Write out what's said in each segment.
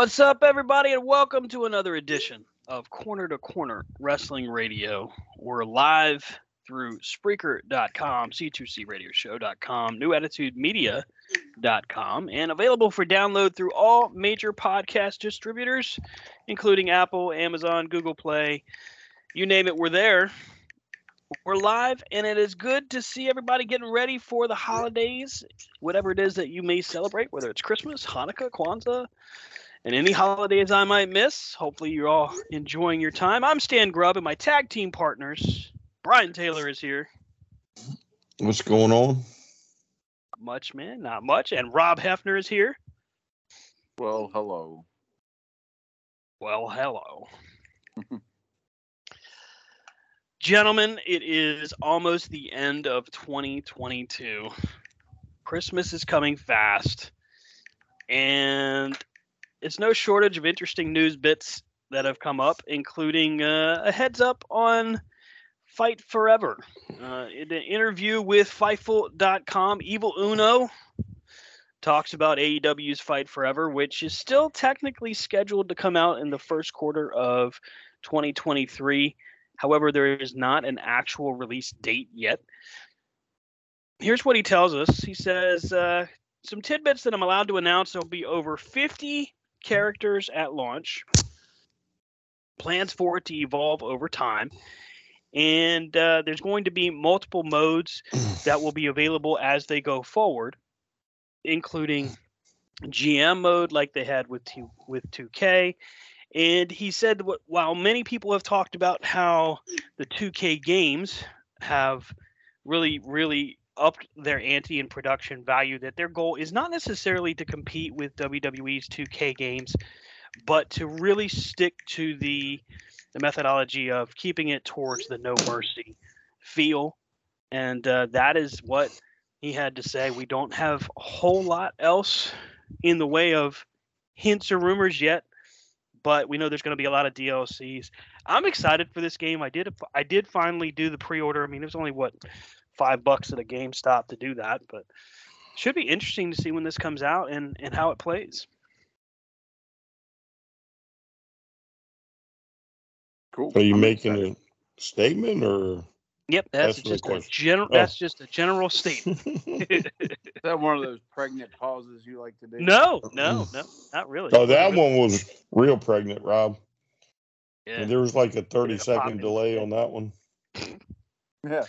What's up, everybody, and welcome to another edition of Corner to Corner Wrestling Radio. We're live through Spreaker.com, C2CRadioshow.com, NewAttitudeMedia.com, and available for download through all major podcast distributors, including Apple, Amazon, Google Play, you name it, we're there. We're live, and it is good to see everybody getting ready for the holidays, whatever it is that you may celebrate, whether it's Christmas, Hanukkah, Kwanzaa, and any holidays I might miss. Hopefully, you're all enjoying your time. I'm Stan Grubb, and my tag team partners, Brian Taylor is here. What's going on? Much, man, not much. And Rob Hefner is here. Well, hello. Well, hello. Gentlemen, it is almost the end of 2022. Christmas is coming fast. And it's no shortage of interesting news bits that have come up, including uh, a heads up on Fight Forever. Uh, in an interview with Fightful.com, Evil Uno talks about AEW's Fight Forever, which is still technically scheduled to come out in the first quarter of 2023. However, there is not an actual release date yet. Here's what he tells us. He says, uh, some tidbits that I'm allowed to announce. There'll be over 50 characters at launch, plans for it to evolve over time, and uh, there's going to be multiple modes that will be available as they go forward, including GM mode like they had with T- with 2K. And he said, while many people have talked about how the 2K games have really, really upped their ante in production value that their goal is not necessarily to compete with WWE's 2K games, but to really stick to the the methodology of keeping it towards the no mercy feel, and uh, that is what he had to say. We don't have a whole lot else in the way of hints or rumors yet, but we know there's going to be a lot of DLCs. I'm excited for this game. I did I did finally do the pre-order. I mean, it was only what five bucks at a GameStop to do that. But should be interesting to see when this comes out and and how it plays. Cool. Are you I'm making excited. a statement or? Yep, that's, that's just a general. Oh. That's just a general statement. Is that one of those pregnant pauses you like to do? No, no, no, mm. not really. Oh, that one was real pregnant, Rob. Yeah. And there was like a thirty second delay on that one. Yeah.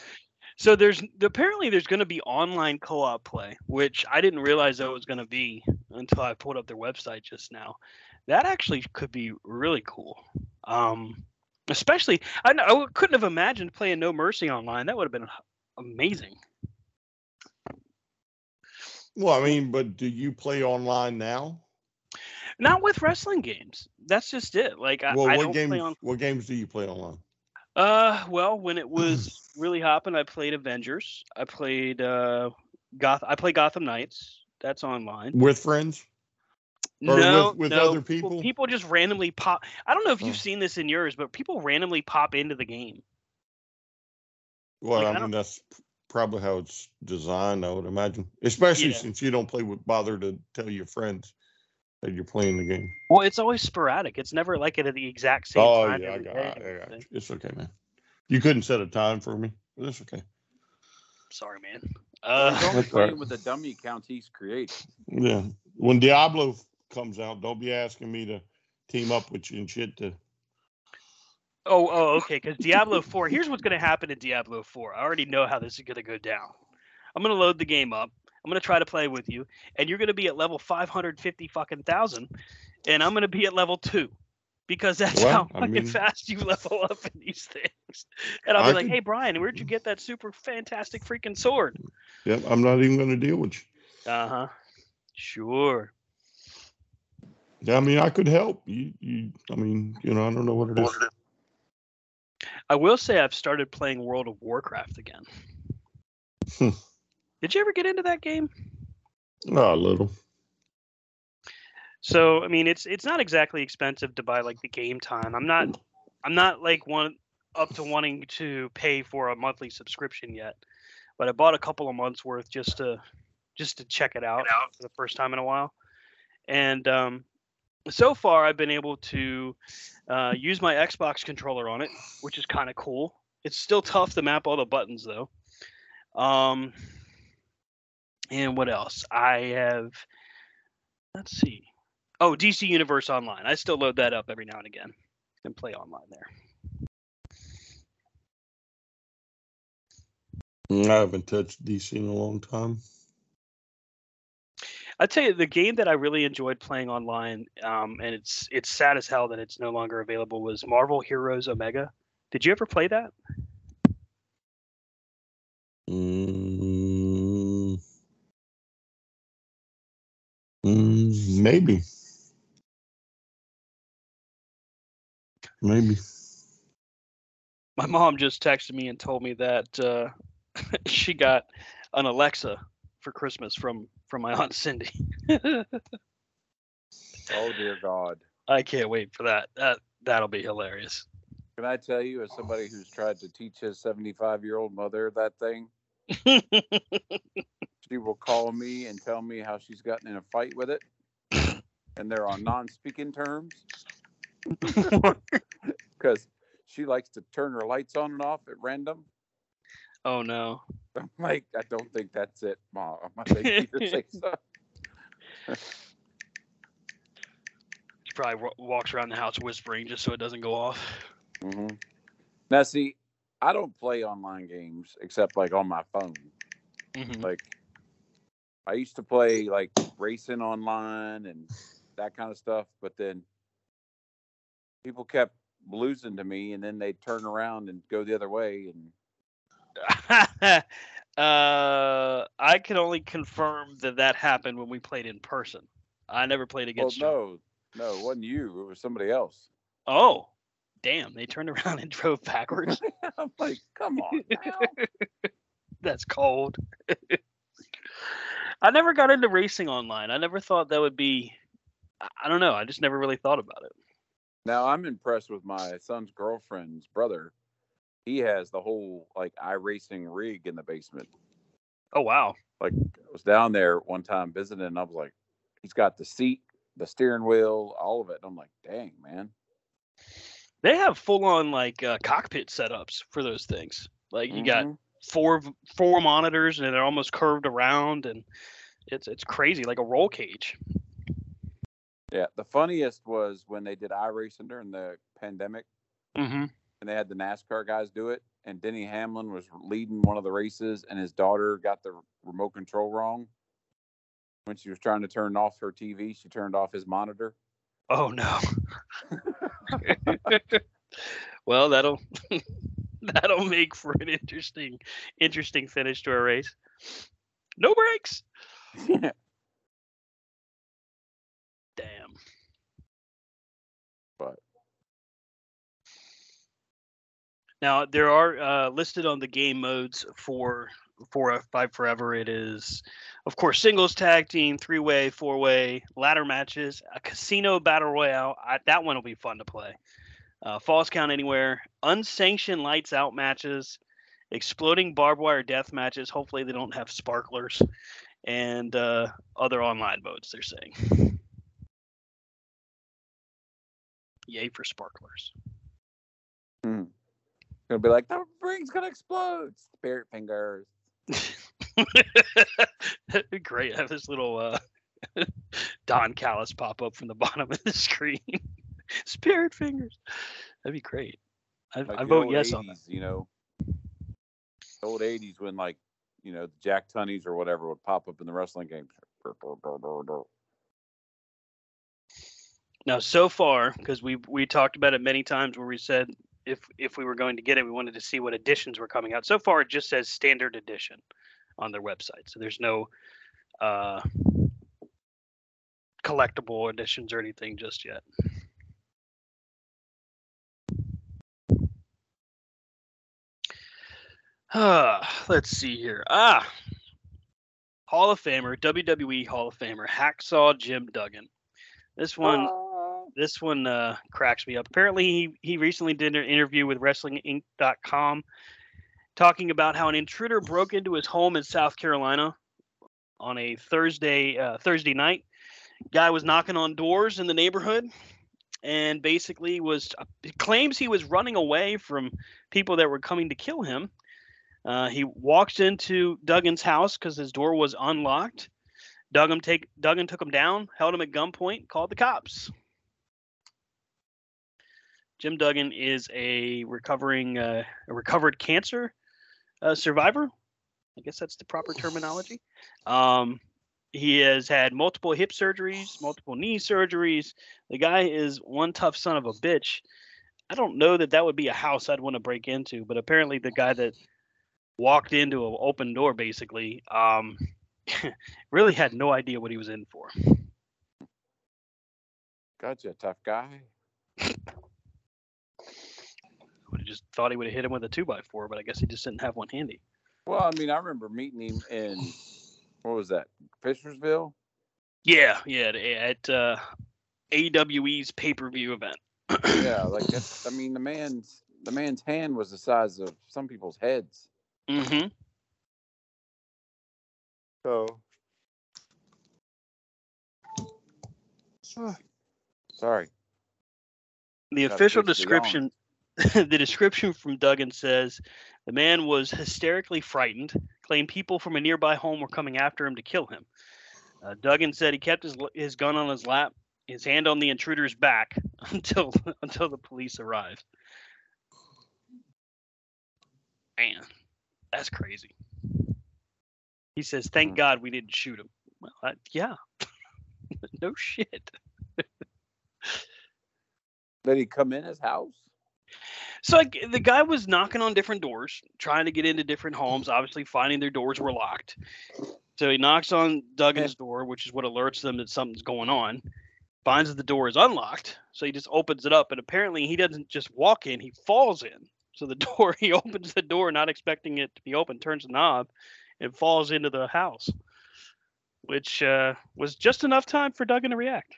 So there's apparently there's going to be online co-op play, which I didn't realize that was going to be until I pulled up their website just now. That actually could be really cool. Um, especially, I, I couldn't have imagined playing No Mercy online. That would have been amazing. Well, I mean, but do you play online now? Not with wrestling games. That's just it. Like, well, I, I what games? On... What games do you play online? Uh, well, when it was really hopping, I played Avengers. I played uh, Goth. I play Gotham Knights. That's online with friends. Or no, with, with no. other people. People just randomly pop. I don't know if you've oh. seen this in yours, but people randomly pop into the game. Well, like, I, I mean that's probably how it's designed. I would imagine, especially yeah. since you don't play with bother to tell your friends. That you're playing the game. Well, it's always sporadic. It's never like it at the exact same oh, time. yeah, I got, I, got It's okay, man. You couldn't set a time for me. But it's okay. Sorry, man. Uh, he's only That's playing right. with the dummy accounts he's created. Yeah. When Diablo comes out, don't be asking me to team up with you and shit to oh, oh, okay. Because Diablo Four. Here's what's going to happen in Diablo Four. I already know how this is going to go down. I'm going to load the game up. I'm going to try to play with you, and you're going to be at level 550 fucking thousand, and I'm going to be at level two. Because that's Well, how I fucking mean- fast you level up in these things. And I'll be I like, could- hey, Brian, where'd you get that super fantastic freaking sword? Yep, I'm not even gonna deal with you. Uh huh. Sure. Yeah, I mean I could help. You you I mean, you know, I don't know what it is. I will say I've started playing World of Warcraft again. Did you ever get into that game? Oh, a little. So I mean, it's it's not exactly expensive to buy like the game time. I'm not I'm not like one up to wanting to pay for a monthly subscription yet, but I bought a couple of months worth just to just to check it out for the first time in a while, and um, so far I've been able to uh, use my Xbox controller on it, which is kind of cool. It's still tough to map all the buttons though. Um, and what else? I have. Let's see. Oh, DC Universe Online. I still load that up every now and again and play online there. Mm, I haven't touched DC in a long time. I'd tell you the game that I really enjoyed playing online, um, and it's it's sad as hell that it's no longer available, was Marvel Heroes Omega. Did you ever play that? Mm, maybe. Maybe. My mom just texted me and told me that uh, she got an Alexa for Christmas from from my aunt Cindy. Oh dear God! I can't wait for that. That that'll be hilarious. Can I tell you, as somebody who's tried to teach his 75 year old mother that thing, she will call me and tell me how she's gotten in a fight with it, and they're on non-speaking terms because she likes to turn her lights on and off at random. oh no. I'm like, I don't think that's it, Mom. I think you say so. She probably wa- walks around the house whispering just so it doesn't go off. hmm Now, see, I don't play online games except like on my phone. Mhm. Like, I used to play like racing online and that kind of stuff, but then people kept losing to me, and then they'd turn around and go the other way. And uh, I can only confirm that that happened when we played in person. I never played well, against you. no, no, it wasn't you. It was somebody else. Oh, damn! They turned around and drove backwards. I'm like, come on. That's cold. I never got into racing online. I never thought that would be. I- don't know. I just never really thought about it. Now I'm impressed with my son's girlfriend's brother. He has the whole like iRacing rig in the basement. Oh wow. Like I was down there one time visiting, and I was like, he's got the seat, the steering wheel, all of it. And I'm like, dang man. They have full on like uh, cockpit setups for those things. Like you got Mhm. four four monitors and they're almost curved around and it's it's crazy like a roll cage. Yeah, the funniest was when they did iRacing during the pandemic, Mm-hmm. and they had the NASCAR guys do it, and Denny Hamlin was leading one of the races, and his daughter got the remote control wrong. When she was trying to turn off her TV, she turned off his monitor. Oh no. well, that'll that'll make for an interesting interesting finish to a race. No brakes. Damn. But- Now there are uh, listed on the game modes for for a Fight Forever. It is, of course, singles, tag team, three way, four way, ladder matches, a casino battle royale. I, that one will be fun to play. Uh, falls count anywhere, unsanctioned lights out matches, exploding barbed wire death matches. Hopefully they don't have sparklers, and uh, other online modes. They're saying. Yay for sparklers. Hmm. Gonna be like the ring's gonna explode. Spirit fingers. That'd be great. Have this little uh, Don Callis pop up from the bottom of the screen. Spirit fingers. That'd be great. I, like I vote yes 80s, on that. You know, old '80s when like you know Jack Tunney's or whatever would pop up in the wrestling game. Now, so far, because we we talked about it many times, where we said if if we were going to get it, we wanted to see what editions were coming out. So far, it just says standard edition on their website, so there's no uh, collectible editions or anything just yet. Uh, let's see here. Ah, Hall of Famer, WWE Hall of Famer, Hacksaw Jim Duggan. This one, this one uh, cracks me up. Apparently, he he recently did an interview with WrestlingInc.com, talking about how an intruder broke into his home in South Carolina on a Thursday uh, Thursday night. Guy was knocking on doors in the neighborhood, and basically was uh, claims he was running away from people that were coming to kill him uh, he walks into Duggan's house because his door was unlocked. Duggan take Duggan took him down, held him at gunpoint, called the cops. Jim Duggan is a recovering uh, a recovered cancer uh, survivor. I guess that's the proper terminology. Um, he has had multiple hip surgeries, multiple knee surgeries. The guy is one tough son of a bitch. I don't know that that would be a house I'd want to break into, but apparently the guy that walked into an open door basically. Um, really had no idea what he was in for. Gotcha, tough guy. Would have just thought he would have hit him with a two by four, but I guess he just didn't have one handy. Well, I mean, I remember meeting him in what was that, Fishersville? Yeah, yeah, at uh, AWE's pay per view event. yeah, like I mean, the man's the man's hand was the size of some people's heads. Mm-hmm. So. Sorry. The official description, the description from Duggan says the man was hysterically frightened, claimed people from a nearby home were coming after him to kill him. Uh, Duggan said he kept his his gun on his lap, his hand on the intruder's back until until the police arrived. Man. That's crazy. He says, "Thank mm. God we didn't shoot him." Well, I, yeah, no shit. Did he come in his house? So like the guy was knocking on different doors, trying to get into different homes. Obviously, finding their doors were locked. So he knocks on Duggan's door, which is what alerts them that something's going on. Finds that the door is unlocked, so he just opens it up. And apparently, he doesn't just walk in; he falls in. So the door, he opens the door, not expecting it to be open, turns the knob, and falls into the house, which uh, was just enough time for Duggan to react.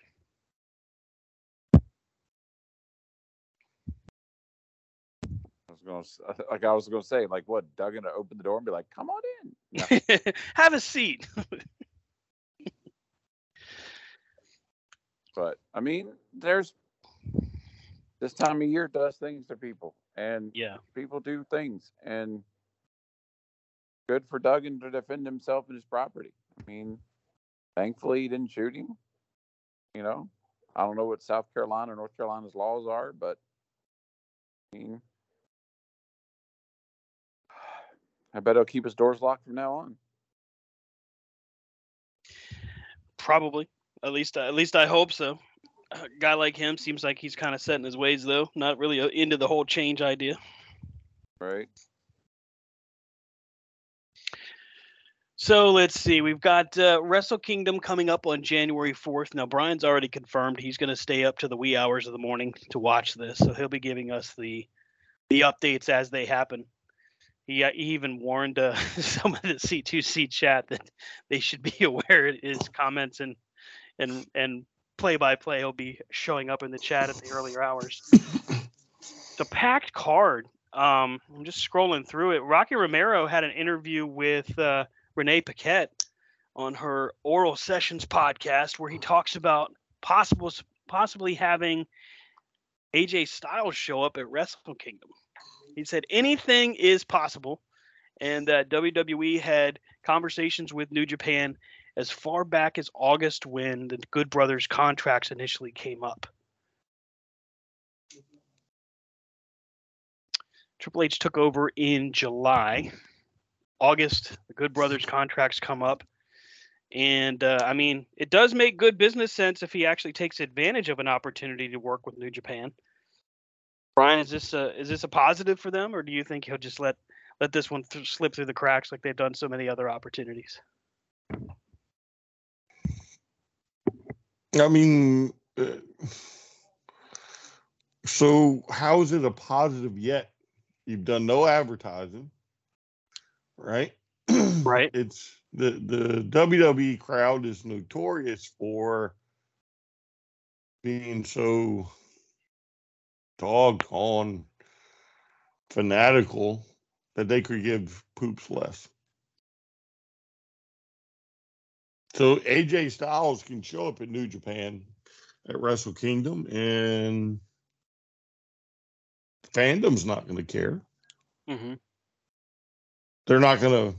Gonna, like I was gonna say, like what? Duggan to open the door and be like, "Come on in, no. have a seat." but I mean, there's this time of year does things to people and yeah, people do things, and good for Duggan to defend himself and his property. I mean, thankfully he didn't shoot him. You know, I don't know what South Carolina or North Carolina's laws are, but I mean, I bet he'll keep his doors locked from now on. Probably. At least, at least I hope so a guy like him seems like he's kind of set in his ways, though. Not really uh, into the whole change idea. Right. So let's see. We've got uh, Wrestle Kingdom coming up on January 4th. Now, Brian's already confirmed he's going to stay up to the wee hours of the morning to watch this. So he'll be giving us the the updates as they happen. He, uh, he even warned uh, some of the C2C chat that they should be aware of his comments and and and play by play will be showing up in the chat at the earlier hours. the packed card. Um, I'm just scrolling through it. Rocky Romero had an interview with uh, Renee Paquette on her Oral Sessions podcast where he talks about possible possibly having AJ Styles show up at Wrestle Kingdom. He said anything is possible, and that WWE had conversations with New Japan as far back as August when the Good Brothers contracts initially came up. Triple H took over in July. August, the Good Brothers contracts come up. And uh, I mean, it does make good business sense if he actually takes advantage of an opportunity to work with New Japan. Brian, is this a, is this a positive for them, or do you think he'll just let let this one th- slip through the cracks like they've done so many other opportunities? I mean, uh, so how is it a positive yet? You've done no advertising, right? right. It's the the WWE crowd is notorious for being so doggone fanatical that they could give poops less. So AJ Styles can show up at New Japan at Wrestle Kingdom, and fandom's not going to care. Mm-hmm. They're not going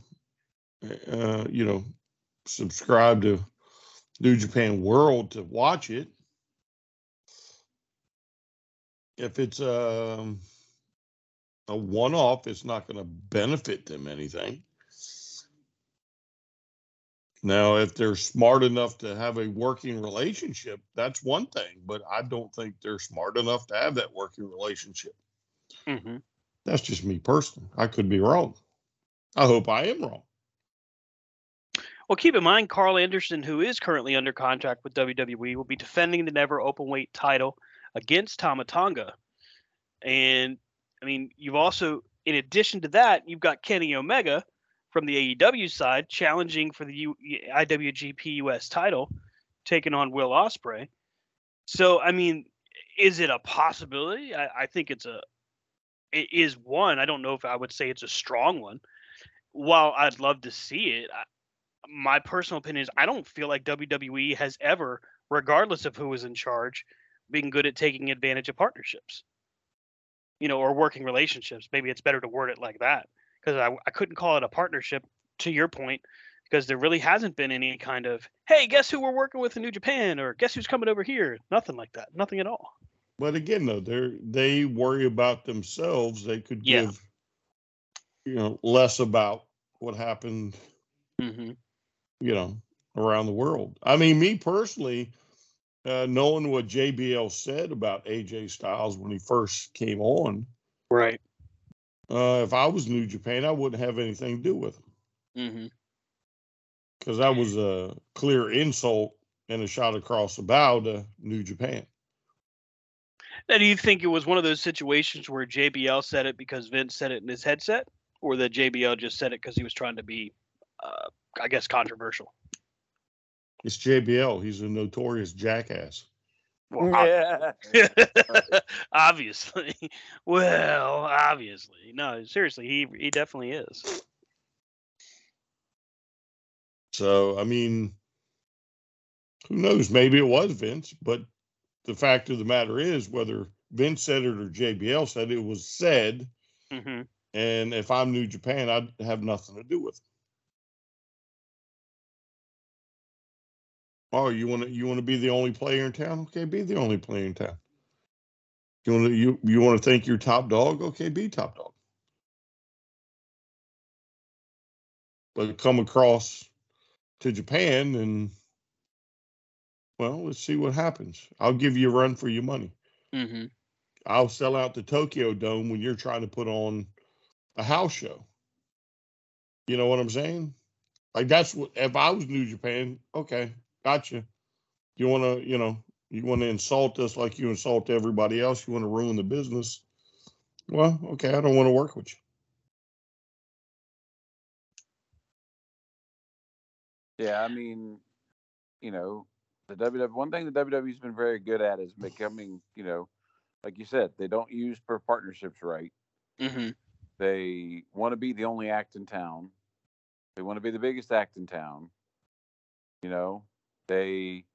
to, uh, you know, subscribe to New Japan World to watch it. If it's um, a one-off, it's not going to benefit them anything. Now, if they're smart enough to have a working relationship, that's one thing, but I don't think they're smart enough to have that working relationship. Mm-hmm. That's just me personally. I could be wrong. I hope I am wrong. Well, keep in mind, Carl Anderson, who is currently under contract with WWE, will be defending the NEVER Openweight title against Tama Tonga. And I mean, you've also, in addition to that, you've got Kenny Omega, from the AEW side, challenging for the U- IWGP US title, taking on Will Ospreay. So, I mean, is it a possibility? I, I think it's a it is one. I don't know if I would say it's a strong one. While I'd love to see it, I, my personal opinion is I don't feel like WWE has ever, regardless of who is in charge, been good at taking advantage of partnerships. You know, or working relationships. Maybe it's better to word it like that because I, I couldn't call it a partnership to your point because there really hasn't been any kind of hey guess who we're working with in new japan or guess who's coming over here nothing like that nothing at all but again though they they worry about themselves they could yeah. give you know less about what happened mm-hmm. you know around the world i mean me personally uh, knowing what jbl said about aj styles when he first came on right uh, if I was New Japan, I wouldn't have anything to do with. Mm-hmm. Because that was a clear insult and a shot across the bow to New Japan. Now, do you think it was one of those situations where JBL said it because Vince said it in his headset, or that JBL just said it because he was trying to be, uh, I guess, controversial? It's JBL. He's a notorious jackass. Well, yeah. obviously. Well, obviously. No, seriously, he he definitely is. So, I mean, who knows? Maybe it was Vince, but the fact of the matter is, whether Vince said it or JBL said it, it was said. Mm-hmm. And if I'm New Japan, I'd have nothing to do with it. Oh, you want to you want to be the only player in town? Okay, be the only player in town. You want to you you want to think you're top dog? Okay, be top dog. But come across to Japan and well, let's see what happens. I'll give you a run for your money. Mm-hmm. I'll sell out the Tokyo Dome when you're trying to put on a house show. You know what I'm saying? Like that's what if I was New Japan, okay, Gotcha. You want to, you know, you want to insult us like you insult everybody else. You want to ruin the business. Well, okay, I don't want to work with you. Yeah, I mean, you know, the WWE. One thing the WWE's been very good at is becoming, you know, like you said, they don't use per partnerships right. Mm-hmm. They want to be the only act in town. They want to be the biggest act in town. You know, they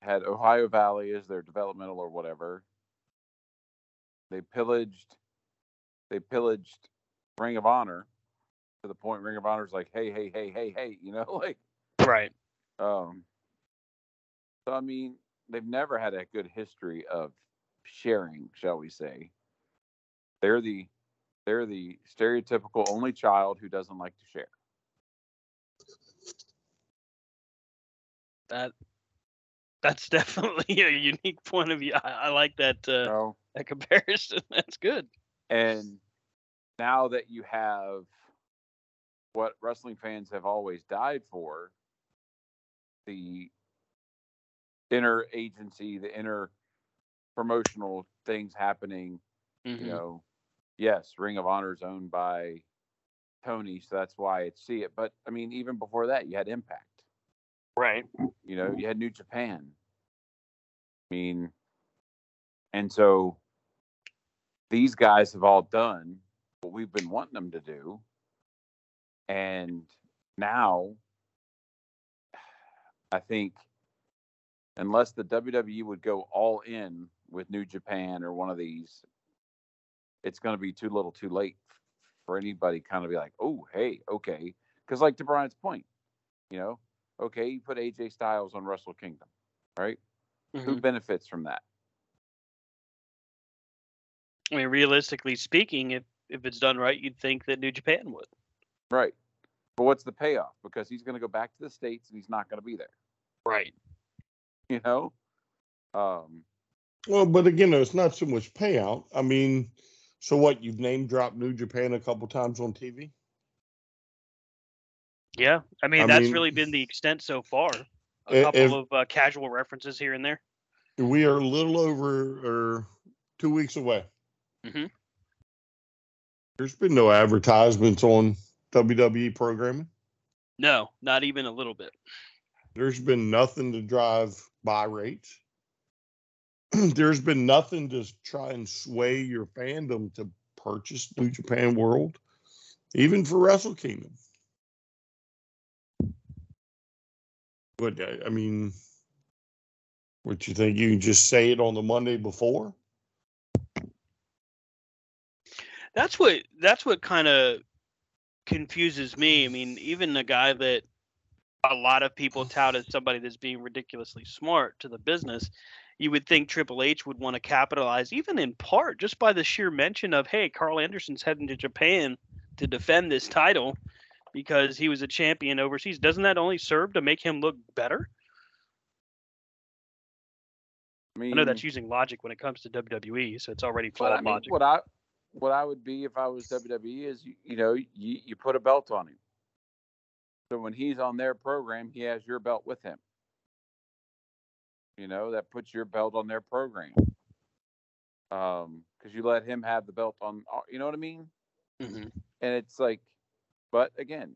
had Ohio Valley as their developmental or whatever. they pillaged they pillaged Ring of Honor to the point Ring of Honor's like, hey, hey, hey, hey, hey, you know, like Right. um so I mean, they've never had a good history of sharing, shall we say. They're the they're the stereotypical only child who doesn't like to share. That that's definitely a unique point of view. I, I like that uh, So that comparison. That's good. And now that you have what wrestling fans have always died for, the inner agency, the inner promotional things happening, Mhm. you know, yes, Ring of Honor is owned by Tony, so that's why it's see it. But I mean, even before that, you had Impact. Right. You know, you had New Japan. I mean, and so these guys have all done what we've been wanting them to do. And now, I think, unless the WWE would go all in with New Japan or one of these, it's going to be too little too late for anybody kind of be like, oh, hey, okay. Because, like to Brian's point, you know, okay, you put AJ Styles on Wrestle Kingdom, right? Who Mhm. benefits from that? I mean, realistically speaking, if if it's done right, you'd think that New Japan would. Right. But what's the payoff? Because he's going to go back to the States and he's not going to be there, Right. you know? Um, Well, but again, though, it's not so much payout. I mean, so what? You've name dropped New Japan a couple times on TV. Yeah. I mean, I that's mean- really been the extent so far. A couple if- of uh, casual references here and there. We are a little over or two weeks away. Mhm. There's been no advertisements on WWE programming. No, not even a little bit. There's been nothing to drive buy rates. There's been nothing to try and sway your fandom to purchase New Japan World, even for Wrestle Kingdom. But I mean, what you think? You can just say it on the Monday before? That's what that's what kind of confuses me. I mean, even the guy that a lot of people tout as somebody that's being ridiculously smart to the business, you would think Triple H would want to capitalize, even in part, just by the sheer mention of, hey, Carl Anderson's heading to Japan to defend this title because he was a champion overseas. Doesn't that only serve to make him look better? I mean, I know that's using logic when it comes to WWE, so it's already flawed I mean, logic. what I what I would be if I was WWE is you, you know you, you put a belt on him. So when he's on their program, he has your belt with him. You know that puts your belt on their program. Um, because you let him have the belt on. uh, You know what I mean? Mhm. and it's like but again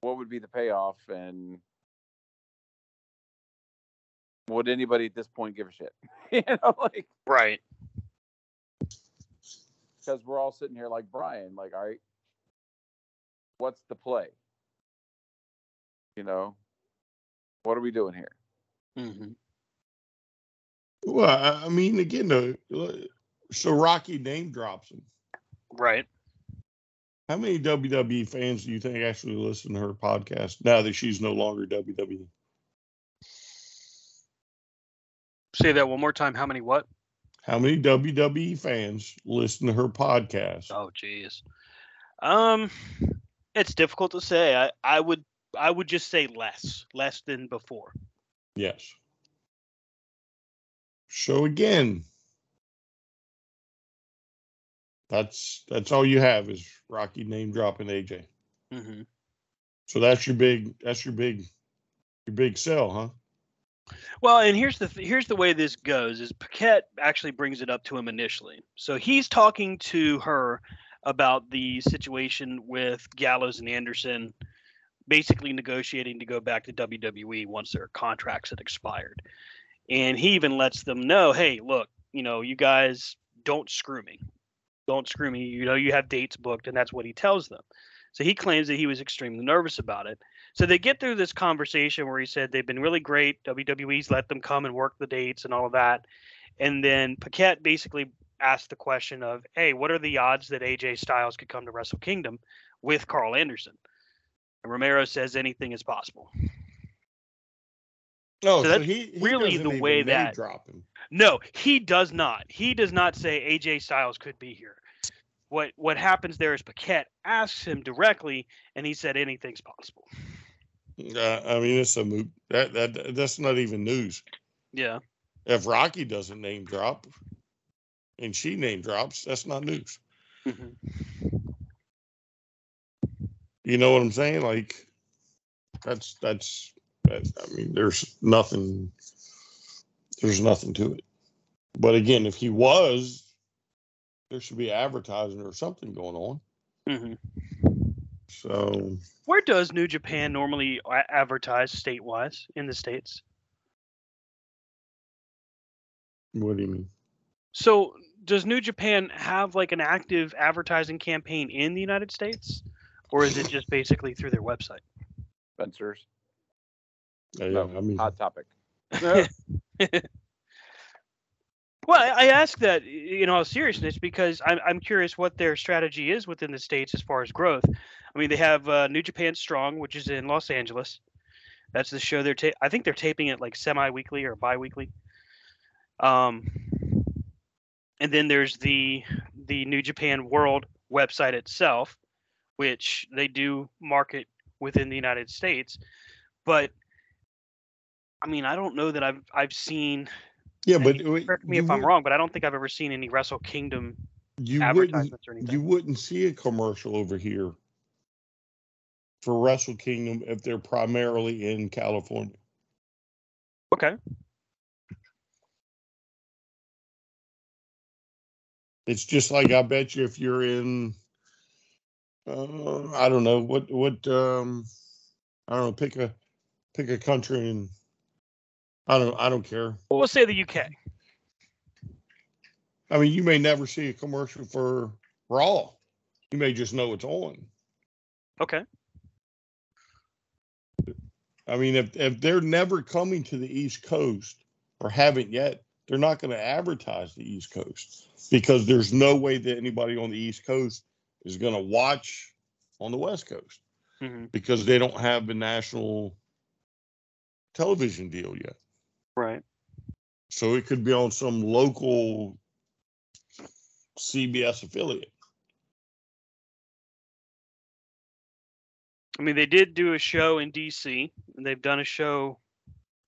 what would be the payoff and would anybody at this point give a shit you know like Right. because we're all sitting here like brian like all right what's the play you know what are we doing here hmm Well, I I mean, again, though, so Rocky name drops him. Right. How many WWE fans do you think actually listen to her podcast now that she's no longer? WWE? Say that one more time. How many what? How many WWE fans listen to her podcast? Oh, jeez. Um, it's difficult to say. I, I would I would just say less, less than before. Yes. So again, that's that's all you have is Rocky name dropping AJ. hmm So that's your big that's your big your big sell, huh? Well, and here's the th- here's the way this goes: is Paquette actually brings it up to him initially. So he's talking to her about the situation with Gallows and Anderson, basically negotiating to go back to WWE once their contracts had expired. And he even lets them know, hey, look, you know, you guys don't screw me. Don't screw me. You know, you have dates booked, and that's what he tells them. So he claims that he was extremely nervous about it. So they get through this conversation where he said they've been really great. WWE's let them come and work the dates and all of that. And then Paquette basically asked the question of, "Hey, what are the odds that AJ Styles could come to Wrestle Kingdom with Carl Anderson?" And Romero says anything is possible. No, So so, he, he really the way that- drop him. No, he does not. He does not say AJ Styles could be here. What what happens there is Paquette asks him directly, and he said anything's possible. Uh, I mean, it's a moot. That that that's not even news. Yeah. If Rocky doesn't name drop, and she name drops, that's not news. You know what I'm saying? Like, that's that's. That, I mean, there's nothing. There's nothing to it. But again, if he was, there should be advertising or something going on. hmm So Where does New Japan normally advertise state-wise in the states? what do you mean? So does New Japan have like an active advertising campaign in the United States, or is it just basically through their website? Spencer's. Uh, No, I mean, Hot topic. Well, I I ask that y- in all seriousness because I'm I'm curious what their strategy is within the states as far as growth. I mean, they have uh, New Japan Strong, which is in Los Angeles. That's the show they're ta- I think they're taping it like semi-weekly or bi-weekly. Um, and then there's the the New Japan World website itself, which they do market within the United States, but I mean, I don't know that I've I've seen yeah, but correct me if I'm would- wrong, but I don't think I've ever seen any Wrestle Kingdom You wouldn't advertisements or anything. you wouldn't see a commercial over here for Wrestle Kingdom if they're primarily in California. Okay. It's just like I bet you if you're in, uh, I don't know what what um, I don't know. Pick a pick a country and I don't I don't care. Well, we'll say the UK. I mean, you may never see a commercial for Raw. You may just know it's on. Okay. I mean, if if they're never coming to the East Coast or haven't yet, they're not going to advertise the East Coast because there's no way that anybody on the East Coast is going to watch on the West Coast hmm because they don't have the national television deal yet. Right. So it could be on some local CBS affiliate. I mean, they did do a show in DC, and they've done a show.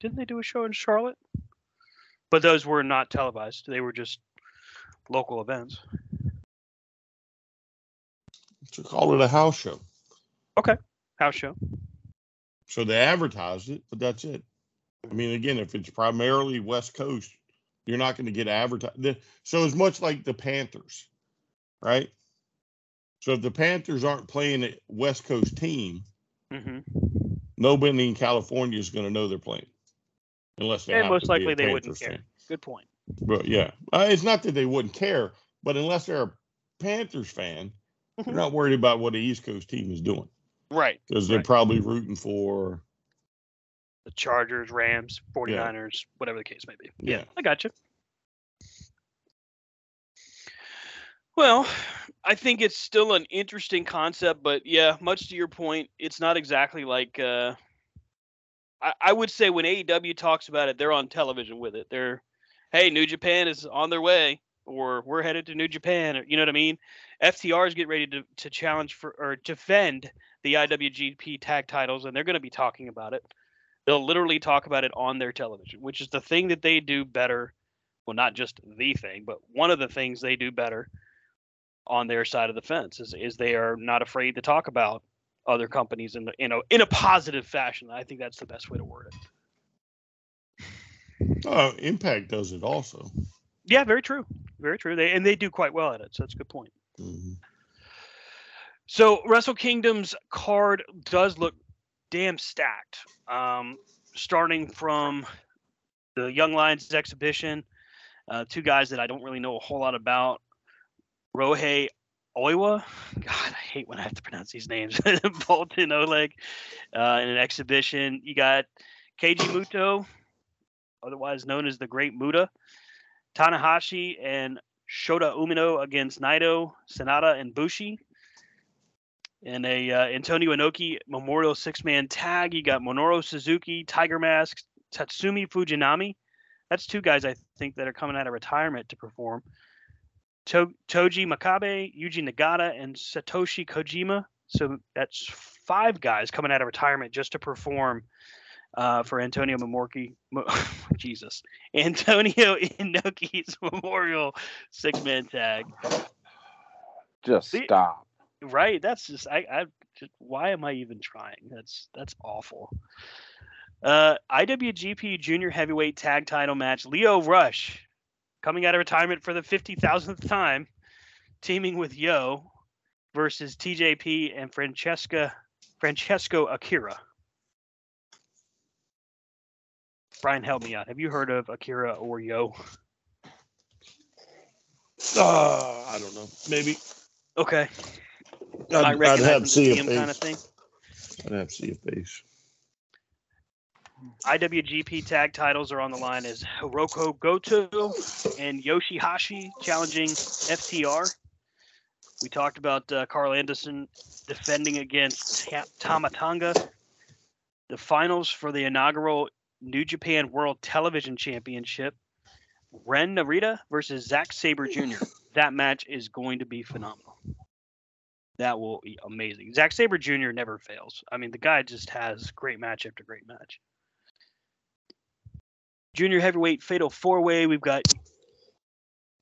Didn't they do a show in Charlotte? But those were not televised. They were just local events. To call it a house show. Okay, house show. So they advertised it, but that's it. I mean, again, if it's primarily West Coast, you're not going to get advertised. So it's much like the Panthers, right? So if the Panthers aren't playing a West Coast team, hmm nobody in California is going to know they're playing, unless they And most to be a likely they wouldn't Panthers care. fan. Good point. But yeah, uh, it's not that they wouldn't care, but unless they're a Panthers fan, they're Mhm. not worried about what the East Coast team is doing Right. because they're Right. probably rooting for The Chargers, Rams, 49ers, whatever the case may be. Yeah, Yeah. I got you. Well, I think it's still an interesting concept, but yeah, much to your point, it's not exactly like uh I, I would say when AEW talks about it, they're on television with it. They're hey, New Japan is on their way, or we're headed to New Japan, or you know what I mean? FTR is getting ready to, to challenge for or defend the IWGP tag titles, and they're going to be talking about it. They'll literally talk about it on their television, which is the thing that they do better. Well, not just the thing, but one of the things they do better on their side of the fence is, is they are not afraid to talk about other companies in the in a in a positive fashion. I think that's the best way to word it. uh, Impact does it also. Yeah, very true. Very true. They and they do quite well at it. So that's a good point. Mhm. So Wrestle Kingdom's card does look damn stacked. Um, starting from the Young Lions exhibition, uh, two guys that I don't really know a whole lot about. Ryohei Oiwa, God, I hate when I have to pronounce these names. Boltin Oleg uh, in an exhibition. You got Keiji Muto, otherwise known as the Great Muta, Tanahashi, and Shota Umino against Naito, Sanada, and Bushi. In a uh, Antonio Inoki Memorial Six Man Tag, you got Minoru Suzuki, Tiger Mask, Tatsumi Fujinami. That's two guys I think that are coming out of retirement to perform. To- Togi Makabe, Yuji Nagata, and Satoshi Kojima. So that's five guys coming out of retirement just to perform uh, for Antonio Memorki. Mo- Jesus, Antonio Inoki's Memorial Six Man Tag. Just See- stop. Right. That's just I. I just, why am I even trying? That's that's awful. Uh, IWGP Junior Heavyweight Tag Title match. Lio Rush coming out of retirement for the fifty thousandth time, teaming with Yo versus TJP and Francesca Francesco Akira. Brian, help me out. Have you heard of Akira or Yo? Uh, I don't know. Maybe Okay, I'd, I I'd have him to to see see a him kind of thing. I'd have to see a face. IWGP tag titles are on the line as Hirooki Goto and Yoshihashi challenging FTR. We talked about uh, Karl Anderson defending against Ta- Tama Tonga. The finals for the inaugural New Japan World Television Championship. Ren Narita versus Zack Sabre Jr. That match is going to be phenomenal. That will be amazing. Zack Sabre Jr. never fails. I mean, the guy just has great match after great match junior heavyweight fatal four way. We've got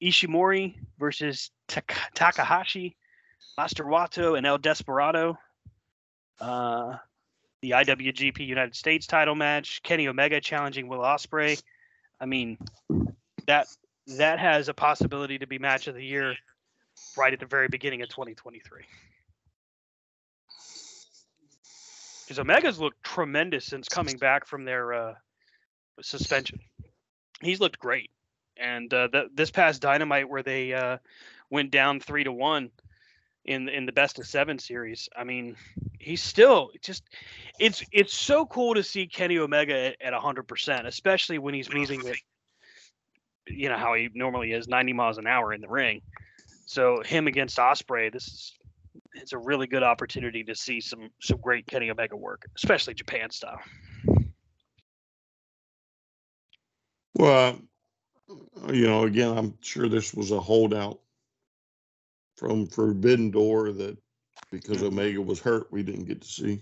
Ishimori versus Tak- Takahashi, Master Wato, and El Desperado. Uh, the IWGP United States title match. Kenny Omega challenging Will Ospreay. I mean, that that has a possibility to be match of the year right at the very beginning of 2023. Because Omega's looked tremendous since coming back from their uh, suspension. He's looked great, and uh, th- this past Dynamite where they uh, went down three to one in in the best of seven series. I mean, he's still just it's it's so cool to see Kenny Omega at hundred percent, especially when he's moving at you know how he normally is, ninety miles an hour in the ring. So him against Ospreay, this is it's a really good opportunity to see some some great Kenny Omega work, especially Japan style. Well, you know, again, I'm sure this was a holdout from Forbidden Door that because mm-hmm. Omega was hurt, we didn't get to see.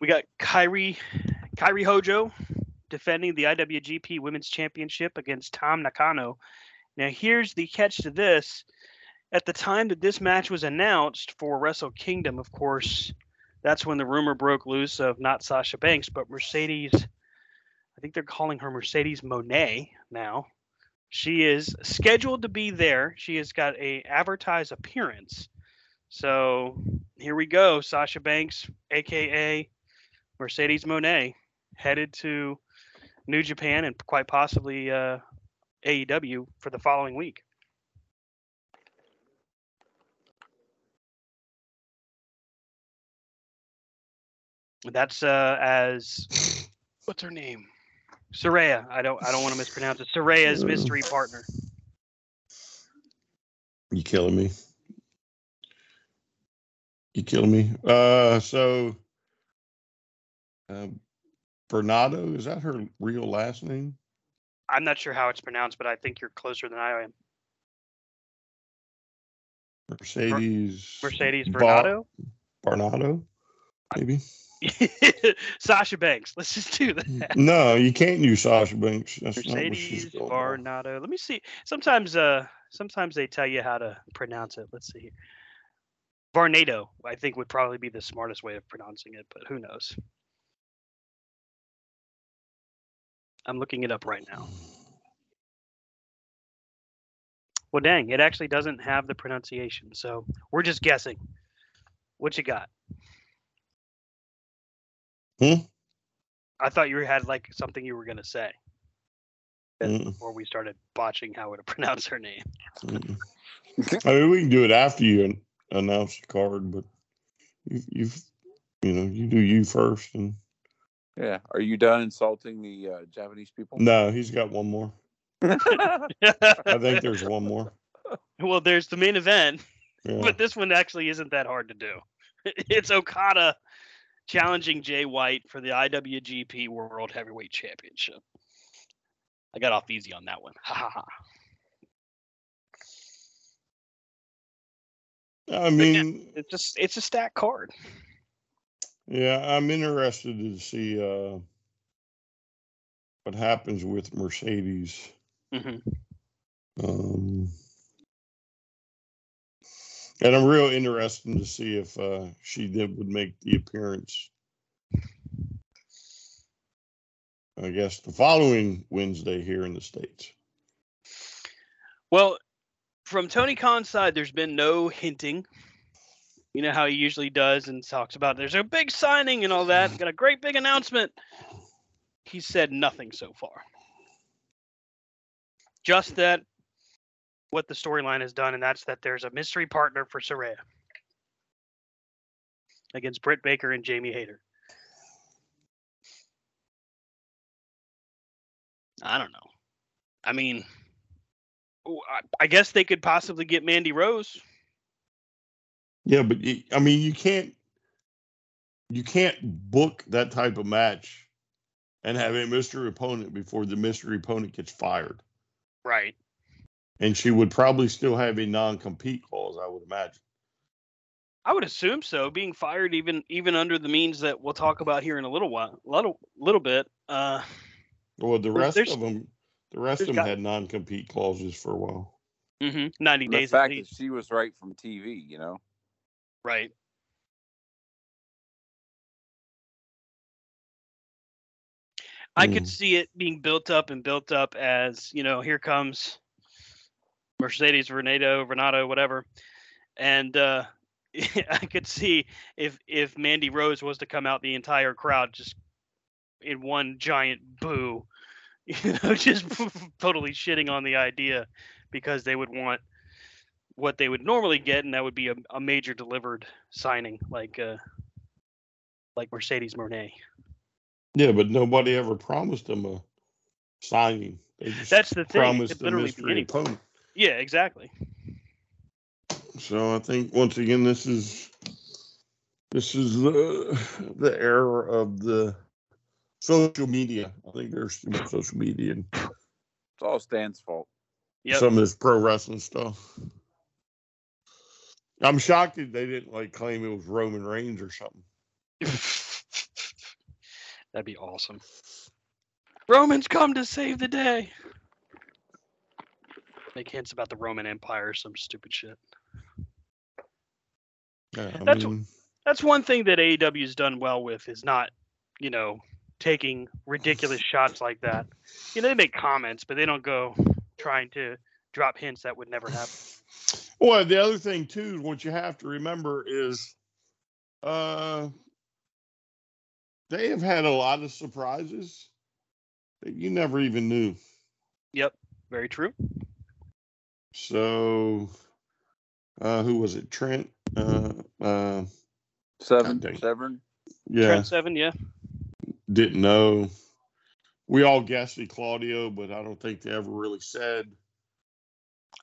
We got Kairi Kairi Hojo defending the IWGP Women's Championship against Tam Nakano. Now here's the catch to this. At the time that this match was announced for Wrestle Kingdom, of course, that's when the rumor broke loose of not Sasha Banks, but Mercedes. I think they're calling her Mercedes Moné now. She is scheduled to be there. She has got a advertised appearance. So here we go. Sasha Banks, aka Mercedes Moné, headed to New Japan and quite possibly uh, AEW for the following week. That's uh, as what's her name? Saraya. I don't I don't want to mispronounce it. Saraya's mystery partner. You killing me? You killing me? Uh, so um, Bernardo is that her real last name? I'm not sure how it's pronounced, but I think you're closer than I am. Mercedes. Mercedes Bar- Bernardo. Bernardo, maybe. Sasha Banks. Let's just do that. no, you can't use Sasha Banks. That's not what she's Mercedes. Bernardo. Let me see. Sometimes uh sometimes they tell you how to pronounce it. Let's see here. Varnado, I think would probably be the smartest way of pronouncing it, but who knows? I'm looking it up right now. Well, dang, it actually doesn't have the pronunciation, so we're just guessing. What you got? Hmm? I thought you had like something you were gonna say Mm, before we started botching how to pronounce her name. mm. I mean, we can do it after you announce the card, but you, you've, you know, you do you first, and Yeah. Are you done insulting the uh, Japanese people? No, he's got one more. I think there's one more. well, there's the main event, Yeah. but this one actually isn't that hard to do. It's Okada challenging Jay White for the IWGP World Heavyweight Championship. I got off easy on that one. Ha ha ha. I mean, It's just it's a stack card. Yeah, I'm interested to see uh, what happens with Mercedes. hmm Um, and I'm real interested to see if uh, she did, would make the appearance. I guess the following Wednesday here in the States. Well, from Tony Khan's side, there's been no hinting. You know how he usually does and talks about there's a big signing and all that. Got a great big announcement. He said nothing so far. Just that what the storyline has done, and that's that there's a mystery partner for Saraya against Britt Baker and Jamie Hayter. I don't know. I mean, Oh, I- I guess they could possibly get Mandy Rose. Yeah, but I mean, you can't you can't book that type of match and have a mystery opponent before the mystery opponent gets fired. Right. And she would probably still have a non-compete clause, I would imagine. I would assume so. Being fired, even even under the means that we'll talk about here in a little while, little little bit. Uh, Well, the rest of them, the rest of them got- had non-compete clauses for a while. Mm-hmm, ninety The days at fact that she was right from TV, you know. Right. I could Mm. see it being built up and built up as you know, here comes Mercedes Renato, Renato, whatever, and uh, I could see if if Mandy Rose was to come out, the entire crowd just in one giant boo, you know, just totally shitting on the idea because they would want what they would normally get, and that would be a, a major delivered signing like uh, like Mercedes Moné. Yeah, but nobody ever promised them a signing. They just That's the thing. Promised the literally be mystery opponent. Yeah, exactly. So I think once again, this is this is the the era of the social media. I think there's too much social media and It's all Stan's fault. Yep. some of this pro wrestling stuff. I'm shocked that they didn't like claim it was Roman Reigns or something. That'd be awesome. Romans come to save the day. Make hints about the Roman Empire or some stupid shit. Yeah, I That's- mean, That's one thing that AEW's done well with is not, you know, taking ridiculous shots like that. You know, they make comments, but they don't go trying to drop hints that would never happen. Well, the other thing too, what you have to remember is, uh, they have had a lot of surprises that you never even knew. Yep, very true. So, uh, who was it? Trent. Uh, uh, Seven, dang. seven. yeah, Trent Seven, yeah. didn't know. We all guessed it Claudio, but I don't think they ever really said.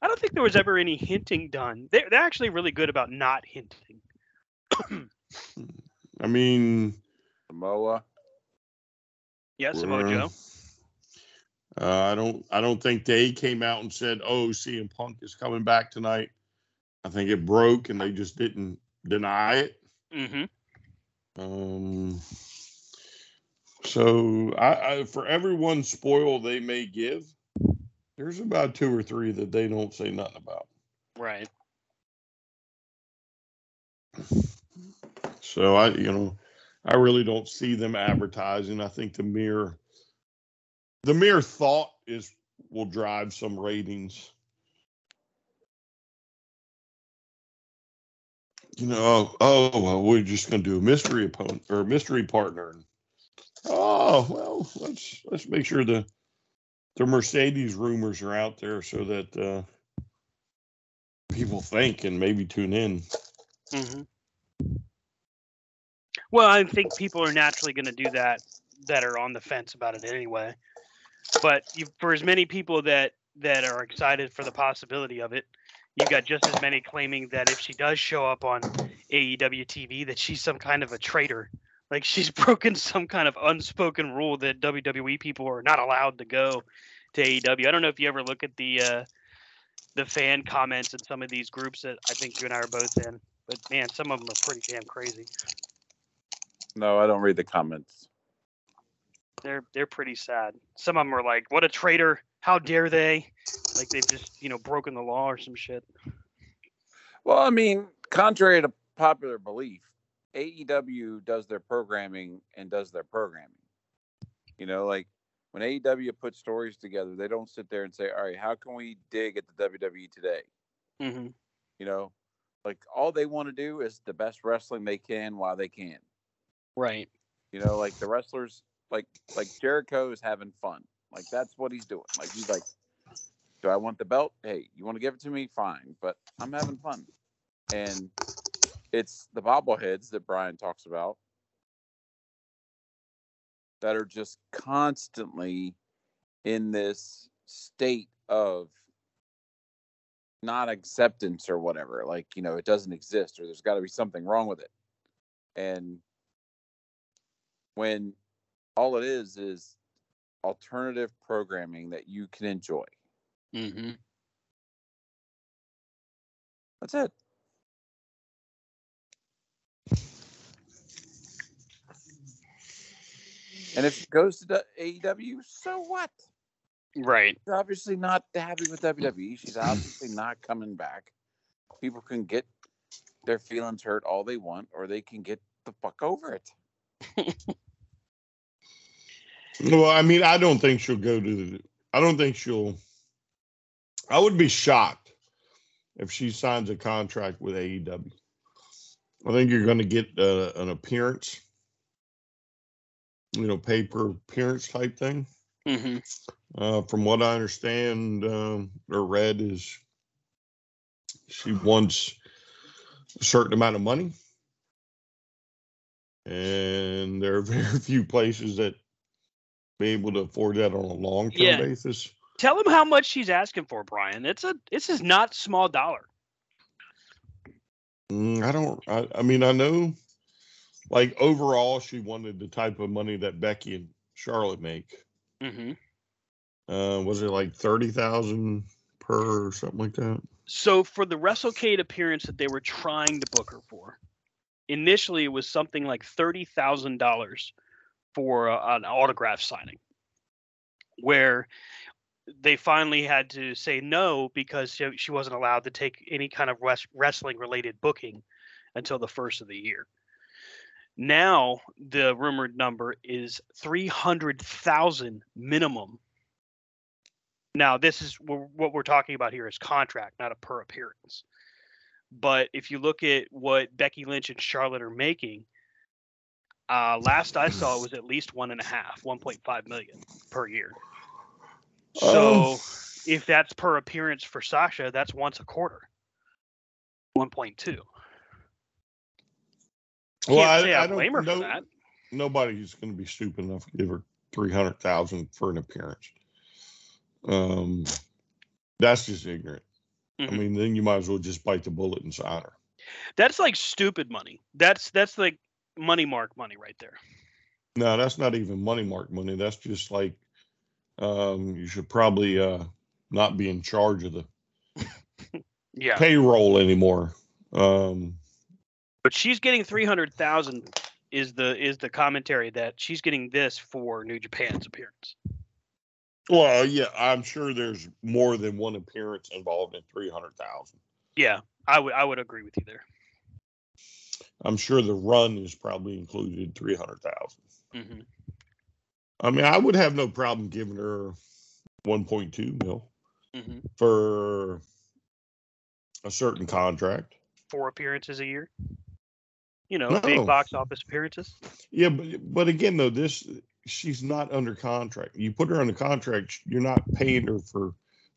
I don't think there was ever any hinting done. They're, they're actually really good about not hinting. I mean, Samoa. Yes, Samoa uh, Joe. Uh, I don't. I don't think they came out and said, "Oh, CM Punk is coming back tonight." I think it broke, and they just didn't deny it. Mm-hmm. Um, so, I, I for every one spoil they may give, there's about two or three that they don't say nothing about. Right. So I, you know, I really don't see them advertising. I think the mere, the mere thought is will drive some ratings. You know, oh, oh well, we're just going to do a mystery opponent or a mystery partner. Oh well, let's let's make sure the the Mercedes rumors are out there so that uh, people think and maybe tune in. Mm-hmm. Well, I think people are naturally going to do that that are on the fence about it anyway. But you, for as many people that that are excited for the possibility of it, you got just as many claiming that if she does show up on AEW TV, that she's some kind of a traitor. Like she's broken some kind of unspoken rule that WWE people are not allowed to go to AEW. I don't know if you ever look at the uh, the fan comments in some of these groups that I think you and I are both in. But man, some of them are pretty damn crazy. No, I don't read the comments. They're they're pretty sad. Some of them are like, "What a traitor! How dare they!" Like they've just you know broken the law or some shit. Well, I mean, contrary to popular belief, AEW does their programming and does their programming. You know, like when AEW puts stories together, they don't sit there and say, "All right, how can we dig at the WWE today?" Mm-hmm. You know, like all they want to do is the best wrestling they can while they can. Right. You know, like the wrestlers, like like Jericho is having fun. Like that's what he's doing. Like he's like, "Do I want the belt? Hey, you want to give it to me? Fine, but I'm having fun." And it's the bobbleheads that Brian talks about that are just constantly in this state of not acceptance or whatever like you know it doesn't exist or there's got to be something wrong with it. And when all it is is alternative programming that you can enjoy. Mm-hmm. that's it and if it goes to the AEW, so what? Right. She's obviously not happy with WWE. She's obviously not coming back. People can get their feelings hurt all they want, or they can get the fuck over it. Well, I mean, I don't think she'll go to the. I don't think she'll. I would be shocked if she signs a contract with AEW. I think you're going to get uh, an appearance, you know, pay per appearance type thing. Mm-hmm. Uh, from what I understand um, or read, is she wants a certain amount of money, and there are very few places that be able to afford that on a long term Yeah. basis. Tell him how much she's asking for, Brian. It's a this is not small dollar. Mm, I don't. I, I mean, I know, like overall, she wanted the type of money that Becky and Charlotte make. Mm-hmm. Uh, was it like thirty thousand per or something like that? So for the WrestleCade appearance that they were trying to book her for, initially it was something like thirty thousand dollars for a, an autograph signing, where they finally had to say no because she, she wasn't allowed to take any kind of res- wrestling related booking until the first of the year. Now the rumored number is three hundred thousand minimum now, this is what we're talking about here is contract, not a per appearance. But if you look at what Becky Lynch and Charlotte are making, uh, last I saw it was at least one and a half, 1.5 million per year. So Um, if that's per appearance for Sasha, that's once a quarter, 1.2. Can't say I, don't blame her know- for that. Nobody's going to be stupid enough to give her three hundred thousand for an appearance. Um, that's just ignorant. I Mhm. mean, then you might as well just bite the bullet and sign her. That's like stupid money. That's that's like money mark money right there. No, that's not even money mark money. That's just like um, you should probably uh, not be in charge of the Yeah. payroll anymore. Um, But she's getting three hundred thousand. Is the is the commentary that she's getting this for New Japan's appearance? well, yeah, I'm sure there's more than one appearance involved in three hundred thousand. Yeah, I would I would agree with you there. I'm sure the run is probably included in three hundred thousand. hmm I mean, I would have no problem giving her 1.2 mil hmm for a certain contract. Four appearances a year. You know, big box office appearances. Yeah, but but again though, this she's not under contract. You put her under contract, you're not paying her for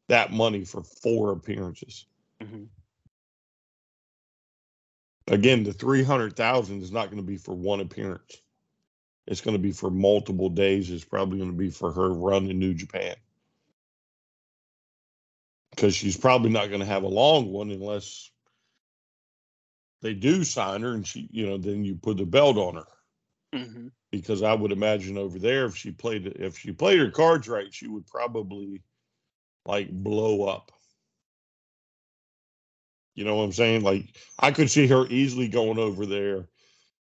that money for four appearances. hmm Again, the three hundred thousand is not going to be for one appearance. it's going to be for multiple days. It's probably going to be for her run in New Japan because she's probably not going to have a long one unless they do sign her and she, you know, then you put the belt on her. hmm Because I would imagine over there, if she played if she played her cards right, she would probably like blow up. You know what I'm saying? Like I could see her easily going over there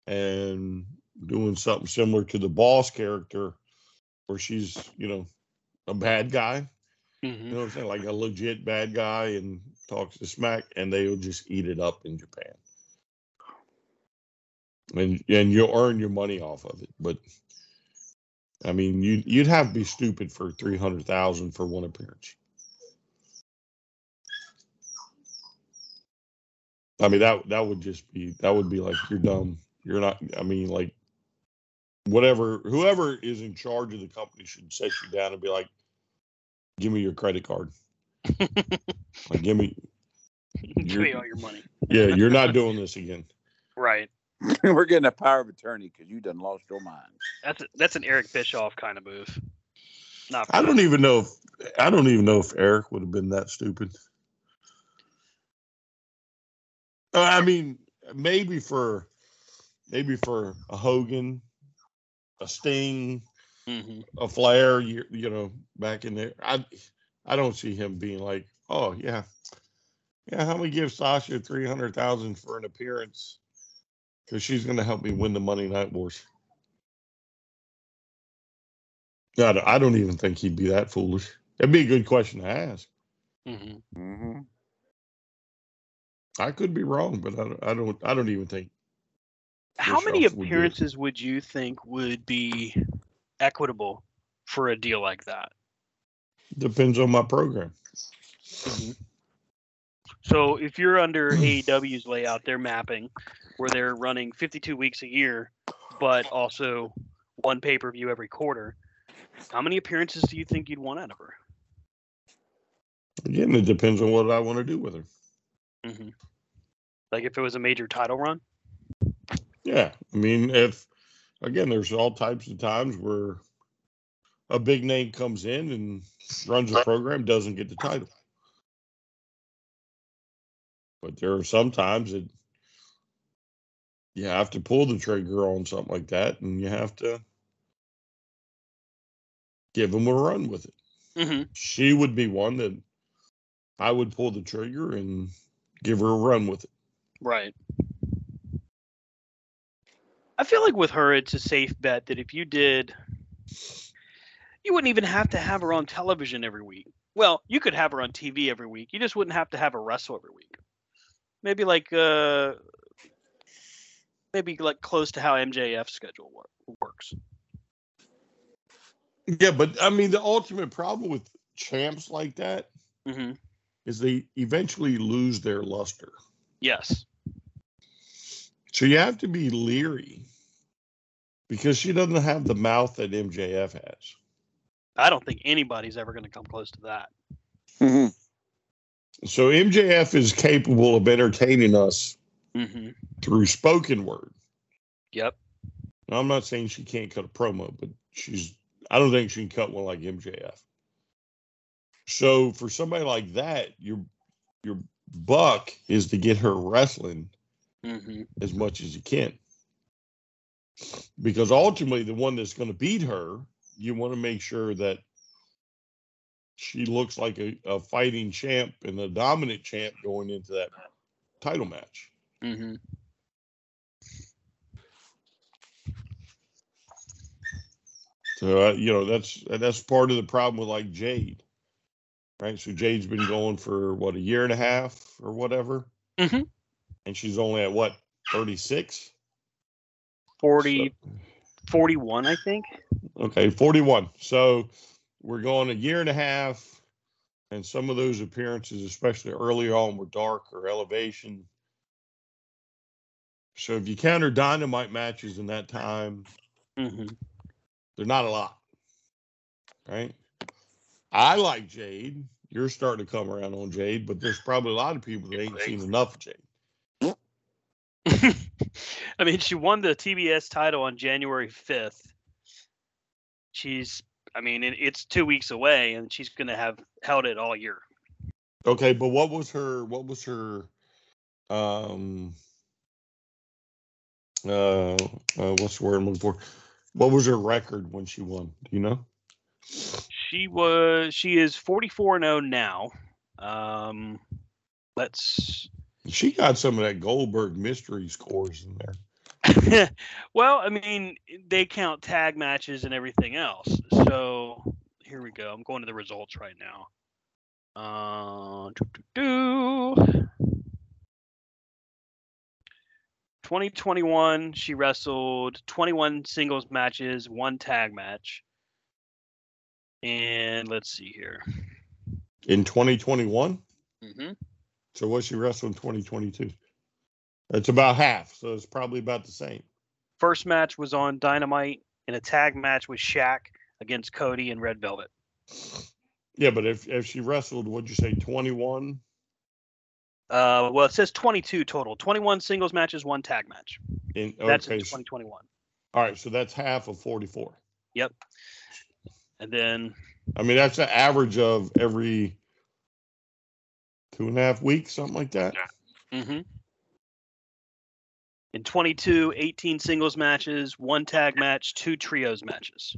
and doing something similar to the boss character where she's, you know, a bad guy. You hmm know what I'm saying? Like a legit bad guy and talks to smack and they'll just eat it up in Japan. And and you'll earn your money off of it. But I mean you you'd have to be stupid for three hundred thousand for one appearance. I mean that that would just be that would be like you're dumb. You're not I mean like whatever whoever is in charge of the company should set you down and be like, give me your credit card. Like give me Give me all your money. yeah, you're not doing this again. Right. We're getting a power of attorney because you done lost your mind. That's a, that's an Eric Bischoff kind of move. Not. I don't even know if I don't even know if Eric would have been that stupid. Uh, I mean, maybe for maybe for a Hogan, a Sting, Mhm. a Flair, you, you know, back in there. I I don't see him being like, oh yeah, yeah. How we give Sasha three hundred thousand for an appearance because she's going to help me win the Monday Night Wars. I don't, I don't even think he'd be that foolish. It'd be a good question to ask. Mhm. Mm-hmm. I could be wrong, but I don't. I don't. I don't even think. How many Bischoff would appearances would you think would be equitable for a deal like that? Depends on my program. So if you're under AEW's layout, they're mapping where they're running 52 weeks a year, but also one pay per view every quarter. How many appearances do you think you'd want out of her? Again, it depends on what I want to do with her. hmm Like if it was a major title run? Yeah, I mean, if again, there's all types of times where a big name comes in and runs a program, doesn't get the title. But there are some times that you have to pull the trigger on something like that, and you have to give them a run with it. hmm She would be one that I would pull the trigger and give her a run with it. Right. I feel like with her, it's a safe bet that if you did, you wouldn't even have to have her on television every week. Well, you could have her on TV every week. You just wouldn't have to have her wrestle every week. Maybe like uh, maybe like close to how MJF schedule wor- works. Yeah, but I mean, the ultimate problem with champs like that hmm is they eventually lose their luster. Yes. So you have to be leery because she doesn't have the mouth that MJF has. I don't think anybody's ever going to come close to that. Mm-hmm. So MJF is capable of entertaining us hmm through spoken word. Yep. Now, I'm not saying she can't cut a promo, but she's I don't think she can cut one like MJF. So for somebody like that, your your buck is to get her wrestling hmm as much as you can. Because ultimately, the one that's going to beat her, you want to make sure that she looks like a, a fighting champ and a dominant champ going into that title match. hmm So uh, you know that's that's part of the problem with like Jade, right? So Jade's been going for what a year and a half or whatever, Mhm. and she's only at what thirty six. 40, 41, I think. Okay, 41. So we're going a year and a half, and some of those appearances, especially early on, were dark or elevation. So if you count her dynamite matches in that time, hmm they're not a lot. Right? I like Jade. You're starting to come around on Jade, but there's probably a lot of people that ain't seen enough of Jade. I mean, she won the TBS title on January 5th. She's, I mean, it, it's two weeks away, and she's going to have held it all year. Okay, but what was her? What was her? Um. Uh, uh what's the word I'm looking for? What was her record when she won? Do you know? She was, she is 44 and 0 now. Um, let's She got some of that Goldberg mystery scores in there. well, I mean, they count tag matches and everything else. So here we go. I'm going to the results right now. Uh, doo, doo, doo. 2021, she wrestled 21 singles matches, one tag match. And let's see here. In 2021. Mm-hmm. So what she wrestled in 2022? It's about half, so it's probably about the same. First match was on Dynamite in a tag match with Shaq against Cody and Red Velvet. Yeah, but if if she wrestled, what'd you say, 21? Uh, well, it says 22 total. 21 singles matches, one tag match. In That's okay, in 2021. all right, so that's half of 44. Yep. And then I mean, that's an average of every two and a half weeks, something like that. Mm-hmm. in 22, 18 singles matches, one tag match, two trios matches.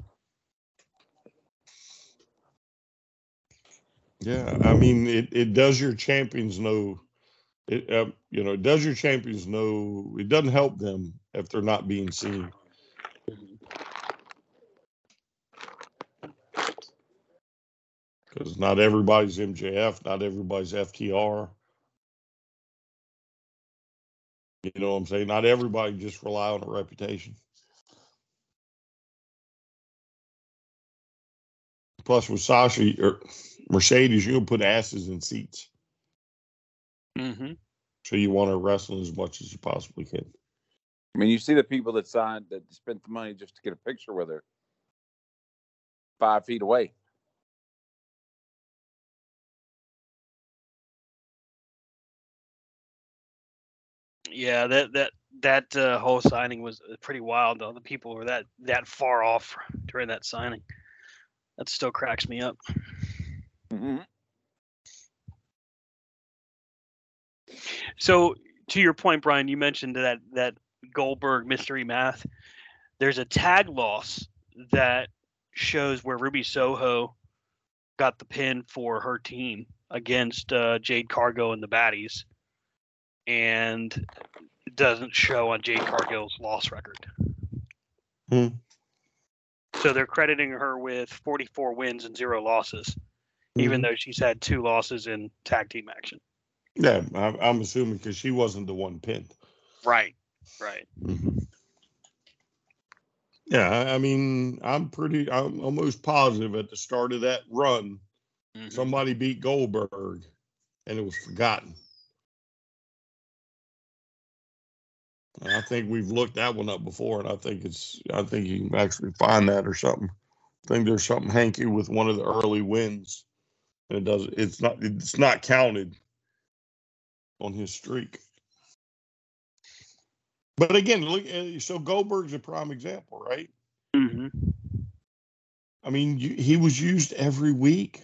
Yeah, I mean, it, it does your champions know. It uh, you know, it does your champions know. It doesn't help them if they're not being seen. Because not everybody's MJF, not everybody's FTR. You know what I'm saying? Not everybody just rely on a reputation. Plus, with Sasha or Mercedes, you're gonna put asses in seats, Mm-hmm. so you want to wrestle as much as you possibly can. I mean, you see the people that signed that spent the money just to get a picture with her five feet away. Yeah, that that that uh, whole signing was uh, pretty wild. Though the people were that that far off during that signing. That still cracks me up. Mhm. So to your point, Brian, you mentioned that that Goldberg mystery math. There's a tag loss that shows where Ruby Soho got the pin for her team against uh, Jade Cargill and the Baddies, and it doesn't show on Jade Cargill's loss record. Hmm. So they're crediting her with 44 wins and zero losses, even though she's had two losses in tag team action. Yeah, I'm, I'm assuming because she wasn't the one pinned. Right. Right. Yeah, I- I mean, I'm pretty, I'm almost positive at the start of that run, Mhm. somebody beat Goldberg and it was forgotten. And I think we've looked that one up before, and I think it's, I think you can actually find that or something. I think there's something hanky with one of the early wins, it does, it's not, it's not counted on his streak. But again, look, uh, so Goldberg's a prime example, right? Mm-hmm. I mean, you, he was used every week.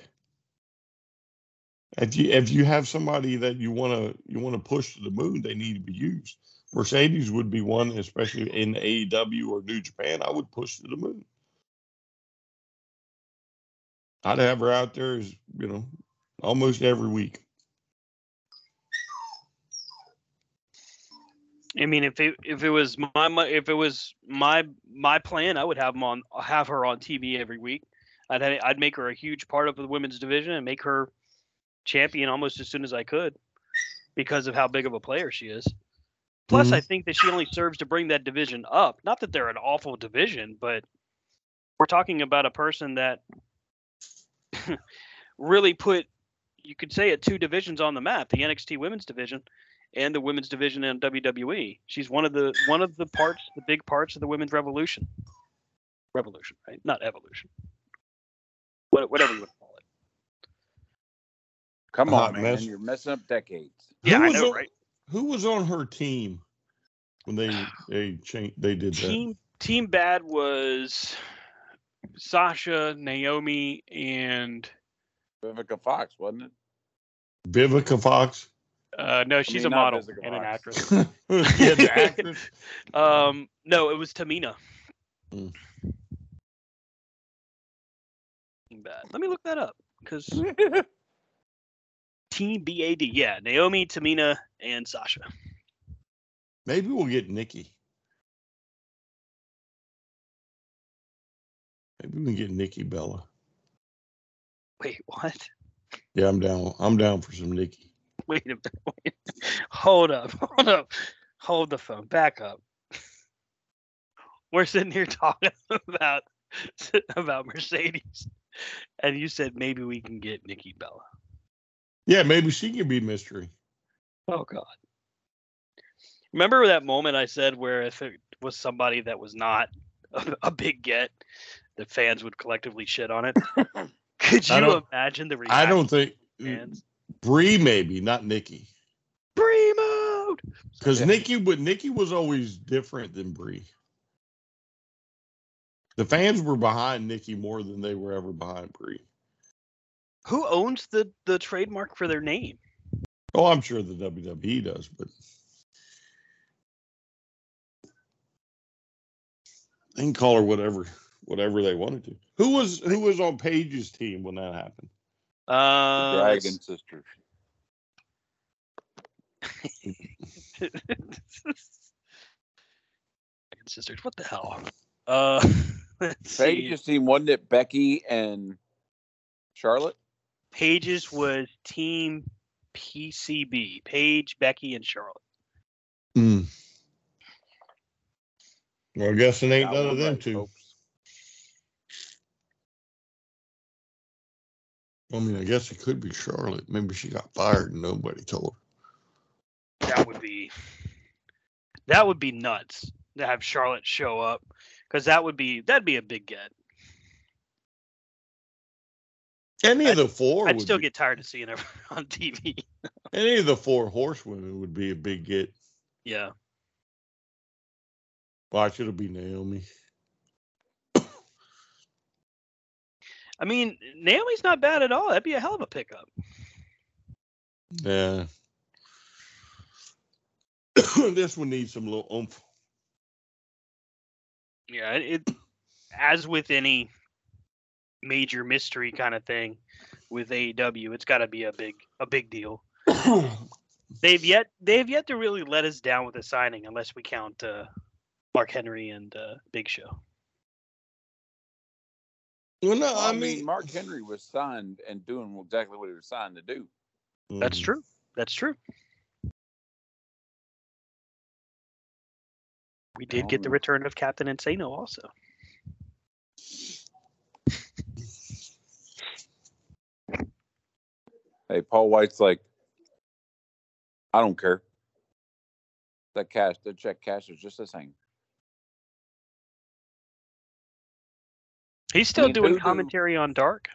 If you if you have somebody that you want to you want to push to the moon, they need to be used. Mercedes would be one, especially in AEW or New Japan. I would push to the moon. I'd have her out there as you know, almost every week. I mean, if it if it was my if it was my my plan, I would have 'em on have her on TV every week. I'd ha- I'd make her a huge part of the women's division and make her champion almost as soon as I could, because of how big of a player she is. Plus, I mm-hmm. think that she only serves to bring that division up. Not that they're an awful division, but we're talking about a person that really put you could say it two divisions on the map: the NXT Women's Division and the women's division in WWE. She's one of the one of the parts, the big parts of the women's revolution. Revolution, right? Not evolution. What, whatever you want to call it. Come uh-huh, on, man. mess. You're messing up decades. Yeah, Who I know, on- right? Who was on her team when they they changed they did that. Team Team Bad was Sasha, Naomi, and Vivica Fox, wasn't it? Vivica Fox. uh, no, she's mean, a model Jessica and an actress. yeah, the actress. Um, no, it was Tamina. Mm. Team Bad. Let me look that up because Team BAD. Yeah, Naomi, Tamina, and Sasha. Maybe we'll get Nikki. Maybe we can get Nikki Bella. Wait, what? Yeah, I'm down. I'm down for some Nikki. Wait a minute. Wait. Hold up. Hold up. Hold the phone. Back up. We're sitting here talking about about Mercedes, and you said maybe we can get Nikki Bella. Yeah, maybe she can be mystery. Oh God. Remember that moment I said where if it was somebody that was not a, a big get, the fans would collectively shit on it. Could you imagine the reaction? I don't think fans? Brie maybe not Nikki Brie mode. because Yeah. Nikki, but Nikki was always different than Brie. The fans were behind Nikki more than they were ever behind Brie. Who owns the the trademark for their name? Oh, I'm sure the WWE does, but they can call her whatever whatever they wanted to. Who was who was on Paige's team when that happened? Uh, Dragon Sisters. Dragon Sisters. What the hell? Uh, let's see. Paige's team wasn't it Becky and Charlotte? Paige's was Team PCB. Paige, Becky, and Charlotte. Hmm. Well, I guess it ain't none of them right, two. I mean, I guess it could be Charlotte. Maybe she got fired and nobody told her. That would be that would be nuts to have Charlotte show up because that would be that'd be a big get. Any of the 4 I'd still be- get tired of seeing her on TV. any of the four horsewomen would be a big get. Yeah. Why should it be Naomi? I mean, Naomi's not bad at all. That'd be a hell of a pickup. Yeah. this one needs some little oomph. Yeah, it, it as with any major mystery kind of thing with AEW, it's got to be a big a big deal. They've yet they've yet to really let us down with a signing, unless we count uh, Mark Henry and uh, Big Show. Well, no, Well, I I mean, mean, Mark Henry was signed and doing exactly what he was signed to do. That's true. That's true. We did get the return of Captain Insano also. Hey, Paul White's like, I don't care. That cash, that check cash is just the same. He's still mean, doing who do- commentary on Dark.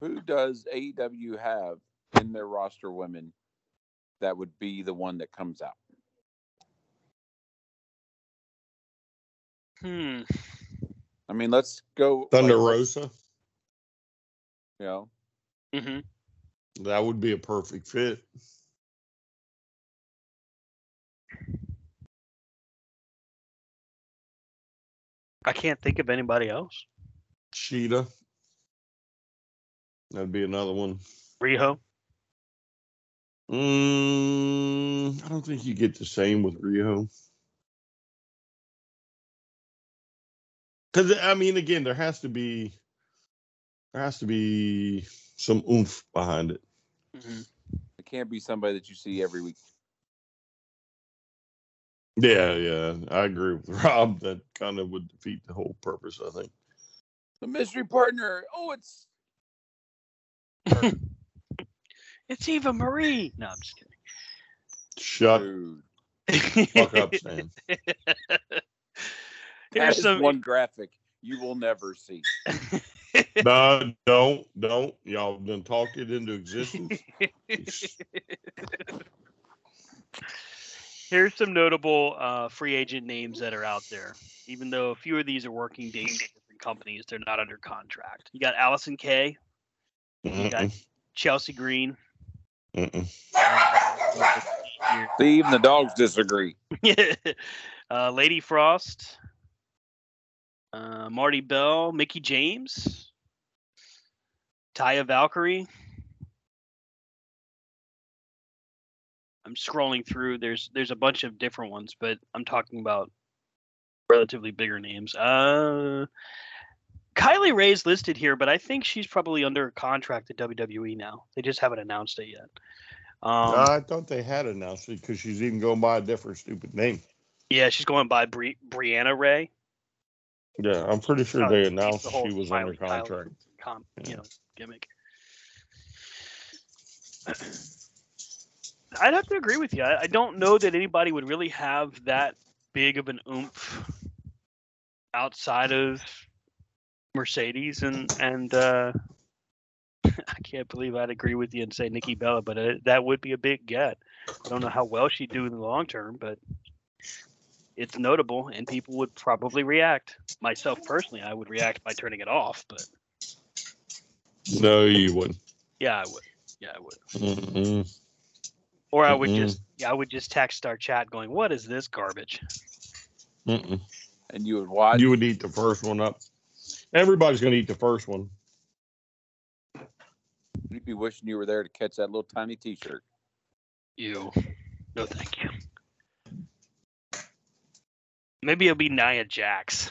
Who does AEW have in their roster women that would be the one that comes out? Hmm. I mean, let's go. Thunder like, let's- Rosa. You know, hmm That would be a perfect fit. I can't think of anybody else. Shida. That'd be another one. Riho. Mm, I don't think you get the same with Riho. Because I mean, again, there has to be there has to be some oomph behind it. Mhm. it can't be somebody that you see every week. Yeah, yeah, I agree with Rob. That kind of would defeat the whole purpose. I think. The mystery partner. Oh, it's It's Eva Marie. No, I'm just kidding. Shut dude. fuck up, Stan. Here's some. one graphic you will never see. no, don't, don't. Y'all done talked it into existence. Here's some notable uh, free agent names that are out there. Even though a few of these are working days for different companies, they're not under contract. You got Allysin Kay, you got Chelsea Green. mm-mm. See, even the dogs disagree. uh, Lady Frost, uh, Marti Belle, Mickie James, Taya Valkyrie. I'm scrolling through. There's there's a bunch of different ones, but I'm talking about relatively bigger names. Uh, Kylie Rae's listed here, but I think she's probably under a contract at WWE now. They just haven't announced it yet. Um, I thought they had announced it because she's even going by a different stupid name. yeah, she's going by Bri- Brianna Ray. Yeah, I'm pretty sure Oh, they announced the she was Miley under contract. com, Yeah. you know, gimmick. I'd have to agree with you. I, I don't know that anybody would really have that big of an oomph outside of Mercedes and and uh, I can't believe I'd agree with you and say Nikki Bella, but uh, that would be a big get. I don't know how well she'd do in the long term, but it's notable and people would probably react. Myself personally, I would react by turning it off, but No, you wouldn't. yeah, I would. Yeah, I would. Mm-mm. Or I would Mm-mm. just yeah, I would just text our chat going, "What is this garbage?" Mm-mm. And you would watch. You would eat the first one up. Everybody's going to eat the first one. You'd be wishing you were there to catch that little tiny T-shirt. You, no, thank you. Maybe it'll be Nia Jax.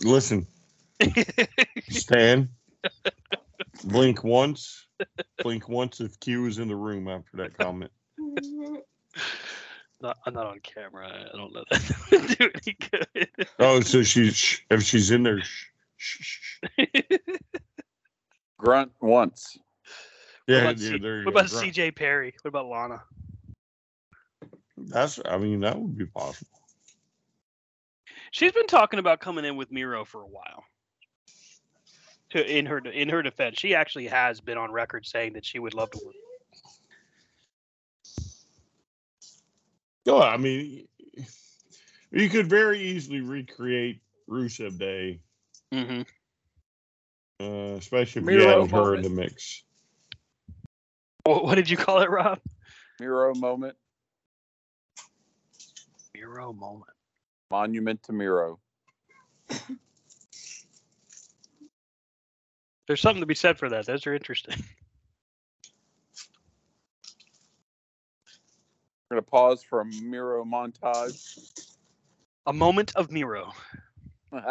Listen, Stan, blink once. Blink once if Q is in the room after that comment. not, I'm not on camera. I don't know that that would do any good. Oh, so she's if she's in there. Shh, shh, shh. Grunt once. Yeah, what about, yeah, C- there you what go. about CJ Perry? What about Lana? That's. I mean, that would be possible. She's been talking about coming in with Miro for a while. To in her in her defense, she actually has been on record saying that she would love to work. No, I mean, you could very easily recreate Rusev Day, Mm-hmm. uh, especially if you Miro added her in the mix. What, what did you call it, Rob? Miro moment. Miro moment. Monument to Miro. There's something to be said for that. Those are interesting. We're gonna pause for a Miro montage. A moment of Miro.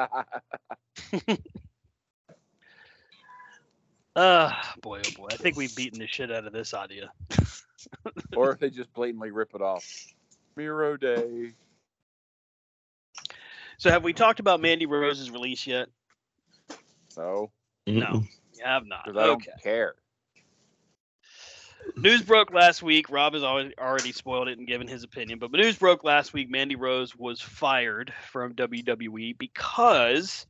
Ah, boy, oh boy. I think we've beaten the shit out of this idea. or if they just blatantly rip it off. Miro Day. So, have we talked about Mandy Rose's release yet? No, No. Mm-mm. Have not. because I don't care. News broke last week. Rob has already spoiled it and given his opinion, but news broke last week. Mandy Rose was fired from WWE because,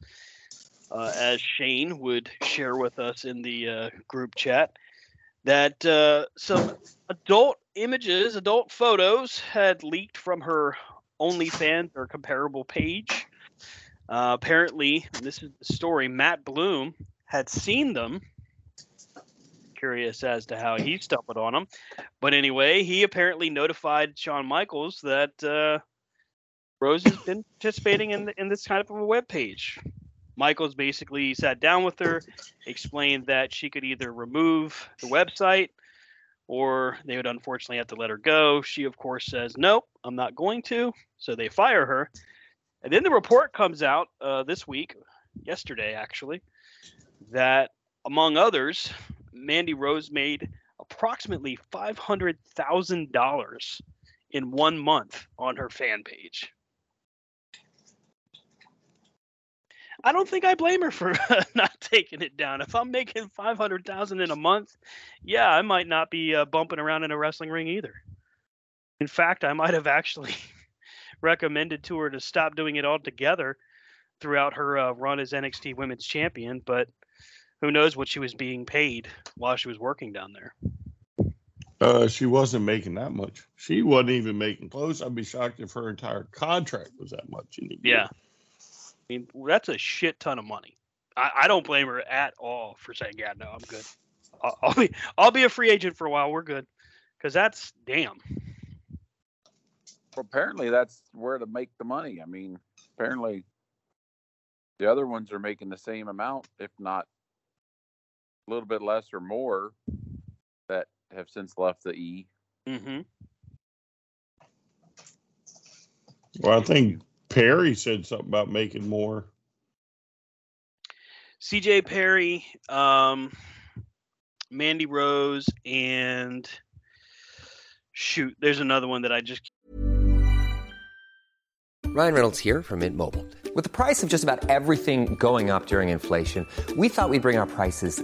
uh, as Shane would share with us in the uh, group chat, that uh, some adult images, adult photos, had leaked from her OnlyFans or comparable page. Uh, apparently, this is the story. Matt Bloom had seen them curious as to how he stumbled on them. But anyway, he apparently notified Shawn Michaels that uh, Rose has been participating in, in this kind of a web page. Michaels basically sat down with her, explained that she could either remove the website or they would unfortunately have to let her go. She, of course, says, Nope, I'm not going to. So they fire her. And then the report comes out uh, this week, yesterday actually, that among others, Mandy Rose made approximately $500,000 in one month on her fan page. I don't think I blame her for not taking it down. If I'm making 500,000 in a month, yeah, I might not be uh, bumping around in a wrestling ring either. In fact, I might have actually recommended to her to stop doing it altogether throughout her uh, run as NXT Women's Champion, but who knows what she was being paid while she was working down there. Uh, she wasn't making that much. She wasn't even making close. I'd be shocked if her entire contract was that much. In a. Yeah. I mean, that's a shit ton of money. I, I don't blame her at all for saying, "Yeah, no, I'm good. I'll, I'll be I'll be a free agent for a while. We're good." Because that's damn. Well, apparently that's where to make the money. I mean, apparently the other ones are making the same amount, if not a little bit less or more, that have since left the E. Mm-hmm. Well, I think Perry said something about making more. CJ Perry, um, Mandy Rose, and shoot, there's another one that I just Ryan Reynolds here from Mint Mobile. With the price of just about everything going up during inflation, we thought we'd bring our prices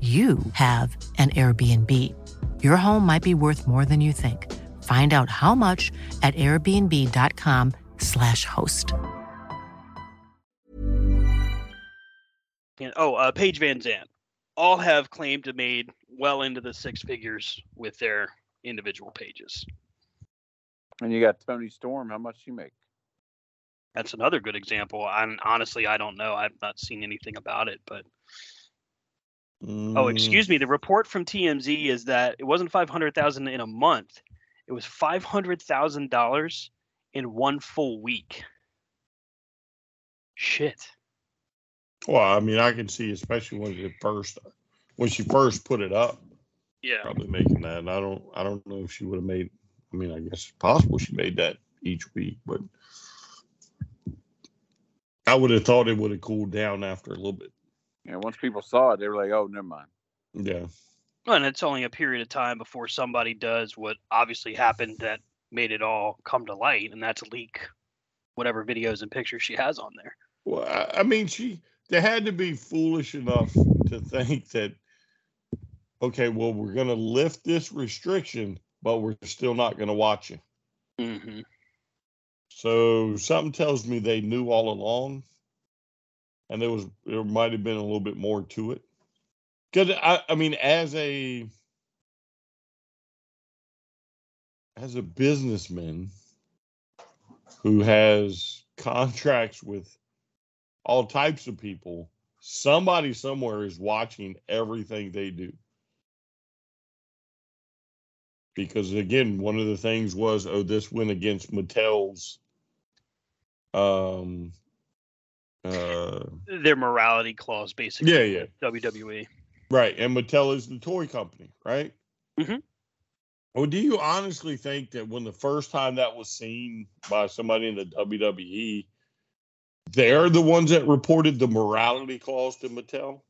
you have an Airbnb. Your home might be worth more than you think. Find out how much at airbnb.com/slash host. Oh, uh, Paige VanZant. All have claimed to made well into the six figures with their individual pages. And you got Toni Storm. How much she make? That's another good example. And honestly, I don't know. I've not seen anything about it, but oh, Mm, excuse me. The report from TMZ is that it wasn't five hundred thousand in a month. It was five hundred thousand dollars in one full week. Shit. Well, I mean, I can see, especially when it first, when she first put it up, Yeah. probably making that. And I don't, I don't know if she would have made. I mean, I guess it's possible she made that each week, but I would have thought it would have cooled down after a little bit. You know, once people saw it, they were like, "Oh, never mind." Yeah. And it's only a period of time before somebody does what obviously happened that made it all come to light, and that's leak whatever videos and pictures she has on there. Well, I, I mean, she they had to be foolish enough to think that, okay, well, we're going to lift this restriction, but we're still not going to watch it. Mm-hmm. So something tells me they knew all along, and there was there might have been a little bit more to it. Because I, I mean, as a as a businessman who has contracts with all types of people, somebody somewhere is watching everything they do. Because again, one of the things was, oh, this went against Mattel's um uh Their morality clause, basically. yeah, yeah. WWE. Right. And Mattel is the toy company, right? Mhm. Well, do you honestly think that when the first time that was seen by somebody in the WWE, they're the ones that reported the morality clause to Mattel?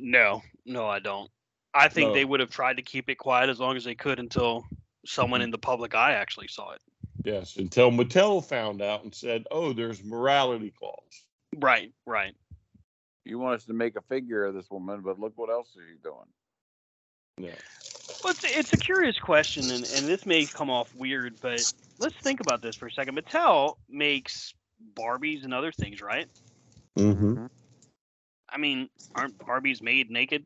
No, no, I don't. I think No. they would have tried to keep it quiet as long as they could until someone Mm-hmm. in the public eye actually saw it. Yes, until Mattel found out and said, "Oh, there's morality clause." Right, right. You want us to make a figure of this woman, but look what else is she doing? Yeah. Well, it's, it's a curious question, and, and this may come off weird, but let's think about this for a second. Mattel makes Barbies and other things, right? Mm-hmm. I mean, aren't Barbies made naked?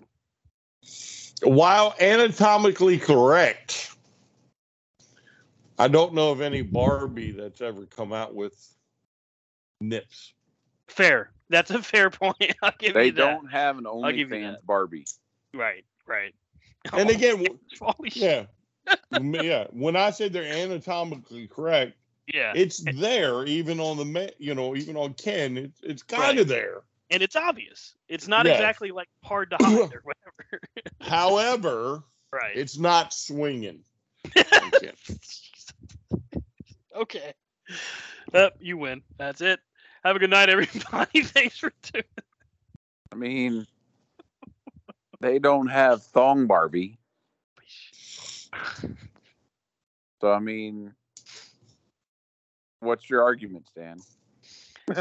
While anatomically correct, I don't know of any Barbie that's ever come out with nips. Fair. That's a fair point. I'll give They you that. don't have an OnlyFans. Barbie. Right, right. Oh, And again, Holy yeah, M- yeah. When I said they're anatomically correct, Yeah, It's there, even on the you know, even on Ken. It's it's kind of there. and it's obvious. It's not Yeah. exactly like hard to hide or whatever. However, right. it's not swinging. on Ken. okay. Uh, you win. That's it. Have a good night, everybody. Thanks for tuning. I mean, they don't have thong Barbie, so I mean, what's your argument, Stan?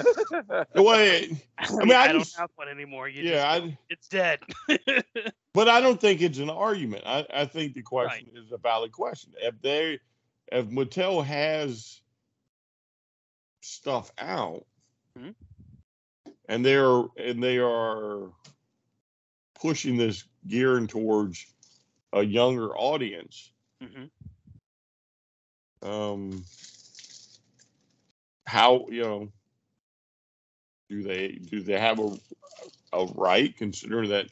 Wait, I, mean, I don't just- have one anymore. You yeah, just, I, it's dead. but I don't think it's an argument. I, I think the question is a valid question. If they, if Mattel has stuff out, Mhm. and they're and they are pushing this gearing towards a younger audience, Mhm. um, how you know do they do they have a a right considering that